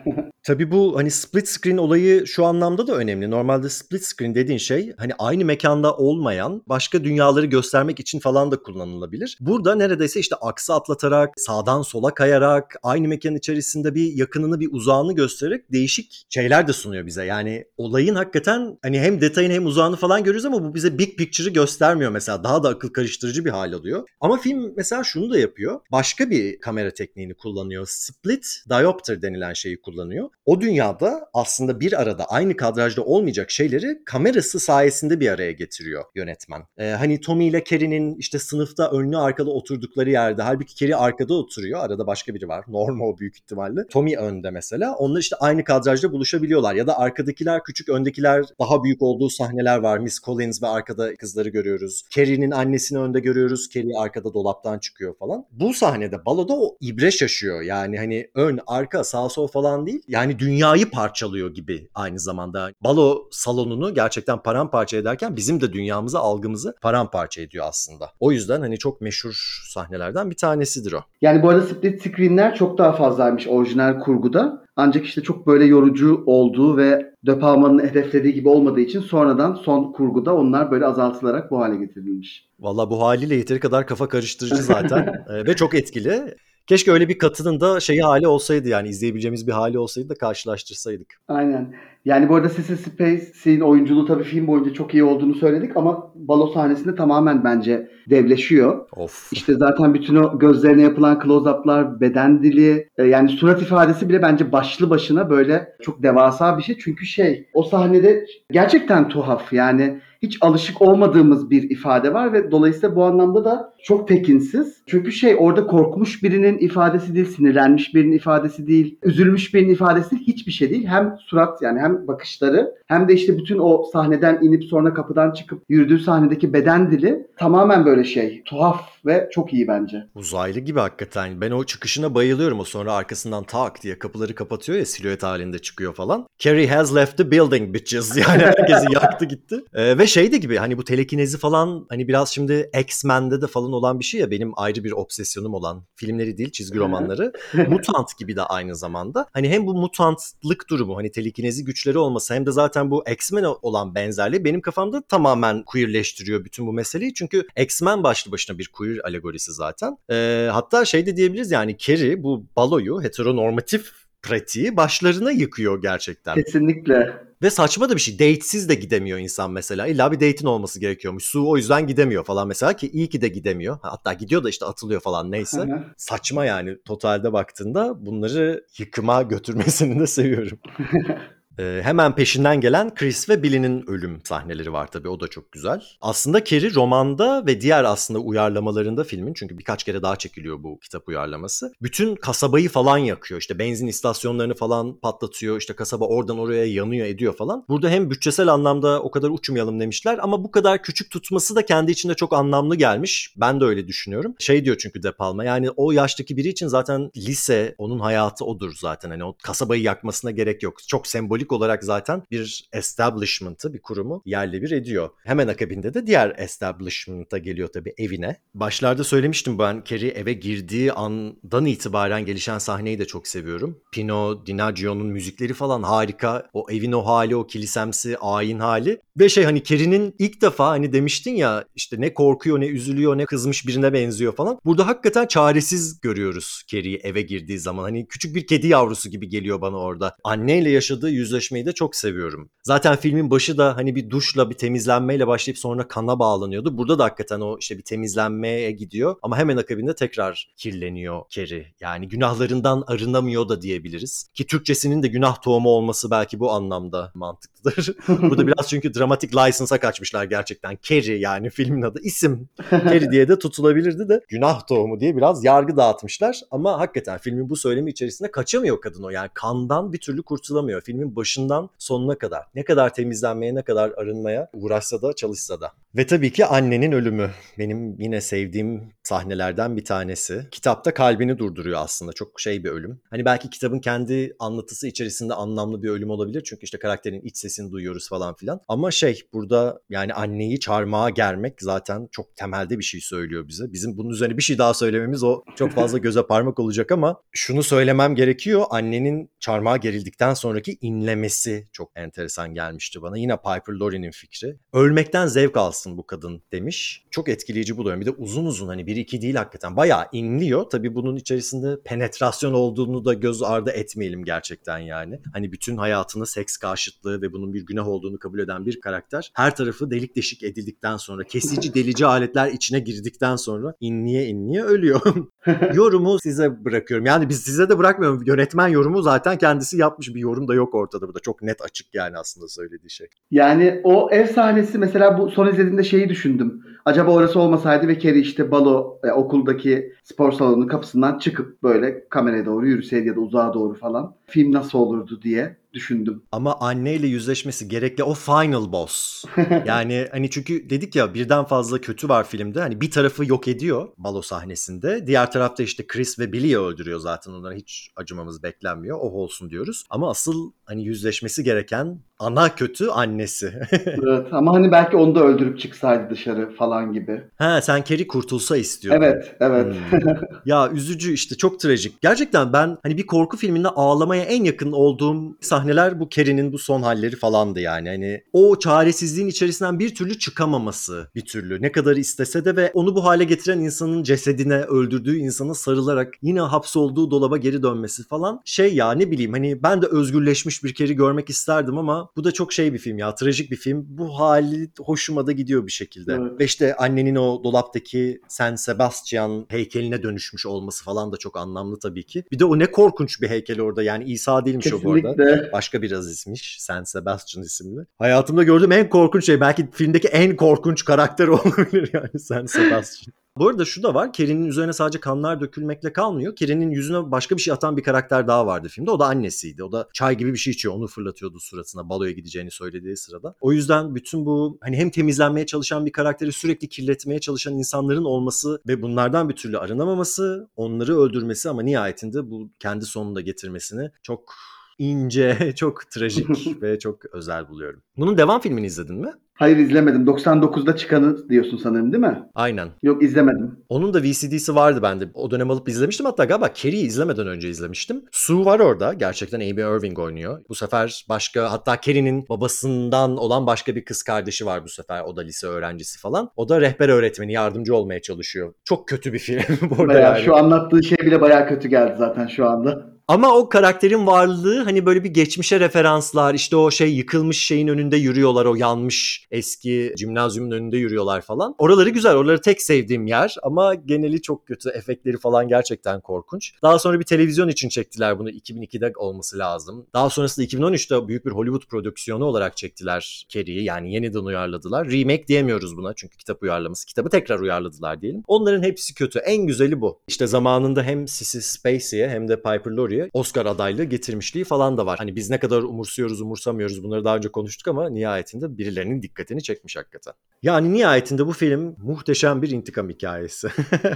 Tabii bu hani split screen olayı şu anlamda da önemli. Normalde split screen dediğin şey hani aynı mekanda olmayan başka dünyaları göstermek için falan da kullanılabilir. Burada neredeyse işte aksı atlatarak, sağdan sola kayarak, aynı mekan içerisinde bir yakınını bir uzağını göstererek değişik şeyler de sunuyor bize. Yani olayın hakikaten hani hem detayını hem uzağını falan görüyoruz ama bu bize big picture'ı göstermiyor mesela. Daha da akıl karıştırıcı bir hal alıyor. Ama film mesela şunu da yapıyor. Başka bir kamera tekniğini kullanıyor. Split diopter denilen şeyi kullanıyor. O dünyada aslında aslında bir arada aynı kadrajda olmayacak şeyleri kamerası sayesinde bir araya getiriyor yönetmen. Ee, hani Tommy ile Carrie'nin işte sınıfta önlü arkalı oturdukları yerde halbuki Carrie arkada oturuyor. Arada başka biri var. Norma o büyük ihtimalle. Tommy önde mesela. Onlar işte aynı kadrajda buluşabiliyorlar. Ya da arkadakiler küçük öndekiler daha büyük olduğu sahneler var. Miss Collins ve arkada kızları görüyoruz. Carrie'nin annesini önde görüyoruz. Carrie arkada dolaptan çıkıyor falan. Bu sahnede baloda o ibre şaşıyor. Yani hani ön, arka, sağ sol falan değil. Yani dünyayı parçalıyor gibi aynı zamanda. Balo salonunu gerçekten paramparça ederken bizim de dünyamızı, algımızı paramparça ediyor aslında. O yüzden hani çok meşhur sahnelerden bir tanesidir o. Yani bu arada split screenler çok daha fazlaymış orijinal kurguda. Ancak işte çok böyle yorucu olduğu ve De Palma'nın hedeflediği gibi olmadığı için sonradan son kurguda onlar böyle azaltılarak bu hale getirilmiş. Valla bu haliyle yeteri kadar kafa karıştırıcı zaten Ee, ve çok etkili. Keşke öyle bir katının da şeyi hali olsaydı yani izleyebileceğimiz bir hali olsaydı da karşılaştırsaydık. Aynen. Yani bu arada Sissy Spacek'in oyunculuğu tabii film boyunca çok iyi olduğunu söyledik ama balo sahnesinde tamamen bence devleşiyor. Of. İşte zaten bütün o gözlerine yapılan close-up'lar, beden dili, e, yani surat ifadesi bile bence başlı başına böyle çok devasa bir şey. Çünkü şey, o sahnede gerçekten tuhaf. Yani hiç alışık olmadığımız bir ifade var ve dolayısıyla bu anlamda da çok tekinsiz. Çünkü şey orada korkmuş birinin ifadesi değil, sinirlenmiş birinin ifadesi değil, üzülmüş birinin ifadesi değil, hiçbir şey değil. Hem surat yani hem bakışları hem de işte bütün o sahneden inip sonra kapıdan çıkıp yürüdüğü sahnedeki beden dili tamamen böyle şey, tuhaf ve çok iyi bence. Uzaylı gibi hakikaten. Ben o çıkışına bayılıyorum. O sonra arkasından tak diye kapıları kapatıyor ya silüet halinde çıkıyor falan. Carrie has left the building bitches. Yani herkesi yaktı gitti. Ee, ve şey de gibi hani bu telekinezi falan hani biraz şimdi X-Men'de de falan olan bir şey ya benim ayrı bir obsesyonum olan filmleri değil çizgi romanları. Mutant gibi de aynı zamanda. Hani hem bu mutantlık durumu hani telekinezi güçleri olması hem de zaten bu X-Men olan benzerliği benim kafamda tamamen queerleştiriyor bütün bu meseleyi. Çünkü X-Men başlı başına bir queer alegorisi zaten. Ee, hatta şey de diyebiliriz yani Carrie bu baloyu heteronormatif pratiği başlarına yıkıyor gerçekten. Kesinlikle. Ve saçma da bir şey. Datesiz de gidemiyor insan mesela. İlla bir date'in olması gerekiyormuş. Su o yüzden gidemiyor falan mesela ki iyi ki de gidemiyor. Hatta gidiyor da işte atılıyor falan neyse. Saçma yani totalde baktığında bunları yıkıma götürmesini de seviyorum. Ee, hemen peşinden gelen Chris ve Billy'nin ölüm sahneleri var tabii o da çok güzel. Aslında Carrie romanda ve diğer aslında uyarlamalarında filmin çünkü birkaç kere daha çekiliyor bu kitap uyarlaması. Bütün kasabayı falan yakıyor işte benzin istasyonlarını falan patlatıyor işte kasaba oradan oraya yanıyor ediyor falan. Burada hem bütçesel anlamda o kadar uçmayalım demişler ama bu kadar küçük tutması da kendi içinde çok anlamlı gelmiş. Ben de öyle düşünüyorum. Şey diyor çünkü De Palma yani o yaştaki biri için zaten lise onun hayatı odur zaten. Hani o kasabayı yakmasına gerek yok. Çok sembolik olarak zaten bir establishment'ı, bir kurumu yerle bir ediyor. Hemen akabinde de diğer establishment'a geliyor tabii evine. Başlarda söylemiştim ben Carrie eve girdiği andan itibaren gelişen sahneyi de çok seviyorum. Pino Dinaggio'nun müzikleri falan harika. O evin o hali, o kilisemsi, ayin hali. Ve şey hani Carrie'nin ilk defa hani demiştin ya işte ne korkuyor, ne üzülüyor, ne kızmış birine benziyor falan. Burada hakikaten çaresiz görüyoruz Carrie'yi eve girdiği zaman. Hani küçük bir kedi yavrusu gibi geliyor bana orada. Anneyle yaşadığı yüzleşmeyi de çok seviyorum. Zaten filmin başı da hani bir duşla bir temizlenmeyle başlayıp sonra kana bağlanıyordu. Burada da hakikaten o işte bir temizlenmeye gidiyor ama hemen akabinde tekrar kirleniyor Carrie. Yani günahlarından arınamıyor da diyebiliriz. Ki Türkçesinin de günah tohumu olması belki bu anlamda mantıklıdır. Burada biraz çünkü dramatik license'a kaçmışlar gerçekten. Carrie yani filmin adı isim. Carrie diye de tutulabilirdi de günah tohumu diye biraz yargı dağıtmışlar. Ama hakikaten filmin bu söylemi içerisinde kaçamıyor kadın o. Yani kandan bir türlü kurtulamıyor. Filmin başından sonuna kadar. Ne kadar temizlenmeye ne kadar arınmaya uğraşsa da çalışsa da. Ve tabii ki annenin ölümü. Benim yine sevdiğim sahnelerden bir tanesi. Kitapta kalbini durduruyor aslında. Çok şey bir ölüm. Hani belki kitabın kendi anlatısı içerisinde anlamlı bir ölüm olabilir. Çünkü işte karakterin iç sesini duyuyoruz falan filan. Ama şey burada yani anneyi çarmıha germek zaten çok temelde bir şey söylüyor bize. Bizim bunun üzerine bir şey daha söylememiz o çok fazla göze parmak olacak ama şunu söylemem gerekiyor. Annenin çarmıha gerildikten sonraki inlemesi çok enteresan gelmişti bana. Yine Piper Laurie'nin fikri. Ölmekten zevk alsın yapamazsın bu kadın demiş. Çok etkileyici buluyorum. Bir de uzun uzun hani bir iki değil hakikaten. Bayağı inliyor. Tabii bunun içerisinde penetrasyon olduğunu da göz ardı etmeyelim gerçekten yani. Hani bütün hayatını seks karşıtlığı ve bunun bir günah olduğunu kabul eden bir karakter. Her tarafı delik deşik edildikten sonra, kesici delici aletler içine girdikten sonra inliye inliye ölüyor. yorumu size bırakıyorum. Yani biz size de bırakmıyorum. Yönetmen yorumu zaten kendisi yapmış. Bir yorum da yok ortada. Bu da çok net açık yani aslında söylediği şey. Yani o ev sahnesi mesela bu son izlediğimde şeyi düşündüm. Acaba orası olmasaydı ve Carrie işte balo e, okuldaki spor salonunun kapısından çıkıp böyle kameraya doğru yürüseydi ya da uzağa doğru falan. Film nasıl olurdu diye düşündüm. Ama anneyle yüzleşmesi gerekli o final boss. yani hani çünkü dedik ya birden fazla kötü var filmde. Hani bir tarafı yok ediyor balo sahnesinde. Diğer tarafta işte Chris ve Billy'i öldürüyor zaten. Onlara hiç acımamız beklenmiyor. O olsun diyoruz. Ama asıl hani yüzleşmesi gereken ana kötü annesi. evet ama hani belki onu da öldürüp çıksaydı dışarı falan gibi. ha sen Carrie kurtulsa istiyordun. Evet, evet. Hmm. ya üzücü işte çok trajik. Gerçekten ben hani bir korku filminde ağlamaya en yakın olduğum sahneler bu Carrie'nin bu son halleri falandı yani. Hani o çaresizliğin içerisinden bir türlü çıkamaması bir türlü. Ne kadar istese de ve onu bu hale getiren insanın cesedine, öldürdüğü insana sarılarak yine hapsolduğu dolaba geri dönmesi falan. Şey ya ne bileyim hani ben de özgürleşmiş bir Carrie görmek isterdim ama bu da çok şey bir film ya. Trajik bir film. Bu hali hoşuma da gidiyor bir şekilde. Evet. Ve işte annenin o dolaptaki San Sebastian heykeline dönüşmüş olması falan da çok anlamlı tabii ki. Bir de o ne korkunç bir heykel orada. Yani İsa değilmiş o bu arada. Kesinlikle. Başka bir azizmiş. San Sebastian isimli. Hayatımda gördüğüm en korkunç şey. Belki filmdeki en korkunç karakter olabilir yani San Sebastian. Bu arada şu da var. Carrie'nin üzerine sadece kanlar dökülmekle kalmıyor. Carrie'nin yüzüne başka bir şey atan bir karakter daha vardı filmde. O da annesiydi. O da çay gibi bir şey içiyor. Onu fırlatıyordu suratına baloya gideceğini söylediği sırada. O yüzden bütün bu hani hem temizlenmeye çalışan bir karakteri sürekli kirletmeye çalışan insanların olması ve bunlardan bir türlü arınamaması, onları öldürmesi ama nihayetinde bu kendi sonunda getirmesini çok ince, çok trajik ve çok özel buluyorum. Bunun devam filmini izledin mi? Hayır izlemedim. 99'da çıkanı diyorsun sanırım değil mi? Aynen. Yok izlemedim. Onun da VCD'si vardı bende. O dönem alıp izlemiştim. Hatta galiba Carrie'yi izlemeden önce izlemiştim. Sue var orada. Gerçekten Amy Irving oynuyor. Bu sefer başka hatta Carrie'nin babasından olan başka bir kız kardeşi var bu sefer. O da lise öğrencisi falan. O da rehber öğretmeni yardımcı olmaya çalışıyor. Çok kötü bir film bu arada Bayağı, yani. Şu anlattığı şey bile bayağı kötü geldi zaten şu anda. Ama o karakterin varlığı hani böyle bir geçmişe referanslar işte o şey yıkılmış şeyin önünde yürüyorlar o yanmış eski cimnazyumun önünde yürüyorlar falan. Oraları güzel oraları tek sevdiğim yer ama geneli çok kötü efektleri falan gerçekten korkunç. Daha sonra bir televizyon için çektiler bunu 2002'de olması lazım. Daha sonrasında 2013'te büyük bir Hollywood prodüksiyonu olarak çektiler Carrie'yi yani yeniden uyarladılar. Remake diyemiyoruz buna çünkü kitap uyarlaması. Kitabı tekrar uyarladılar diyelim. Onların hepsi kötü. En güzeli bu. İşte zamanında hem Sissy Spacey'e hem de Piper Laurie'ye Oscar adaylığı getirmişliği falan da var. Hani biz ne kadar umursuyoruz umursamıyoruz bunları daha önce konuştuk ama nihayetinde birilerinin dikkatini çekmiş hakikaten. Yani nihayetinde bu film muhteşem bir intikam hikayesi.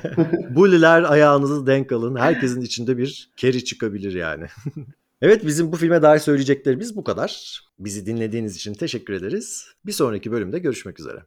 Buliler ayağınızı denk alın. Herkesin içinde bir keri çıkabilir yani. Evet bizim bu filme dair söyleyeceklerimiz bu kadar. Bizi dinlediğiniz için teşekkür ederiz. Bir sonraki bölümde görüşmek üzere.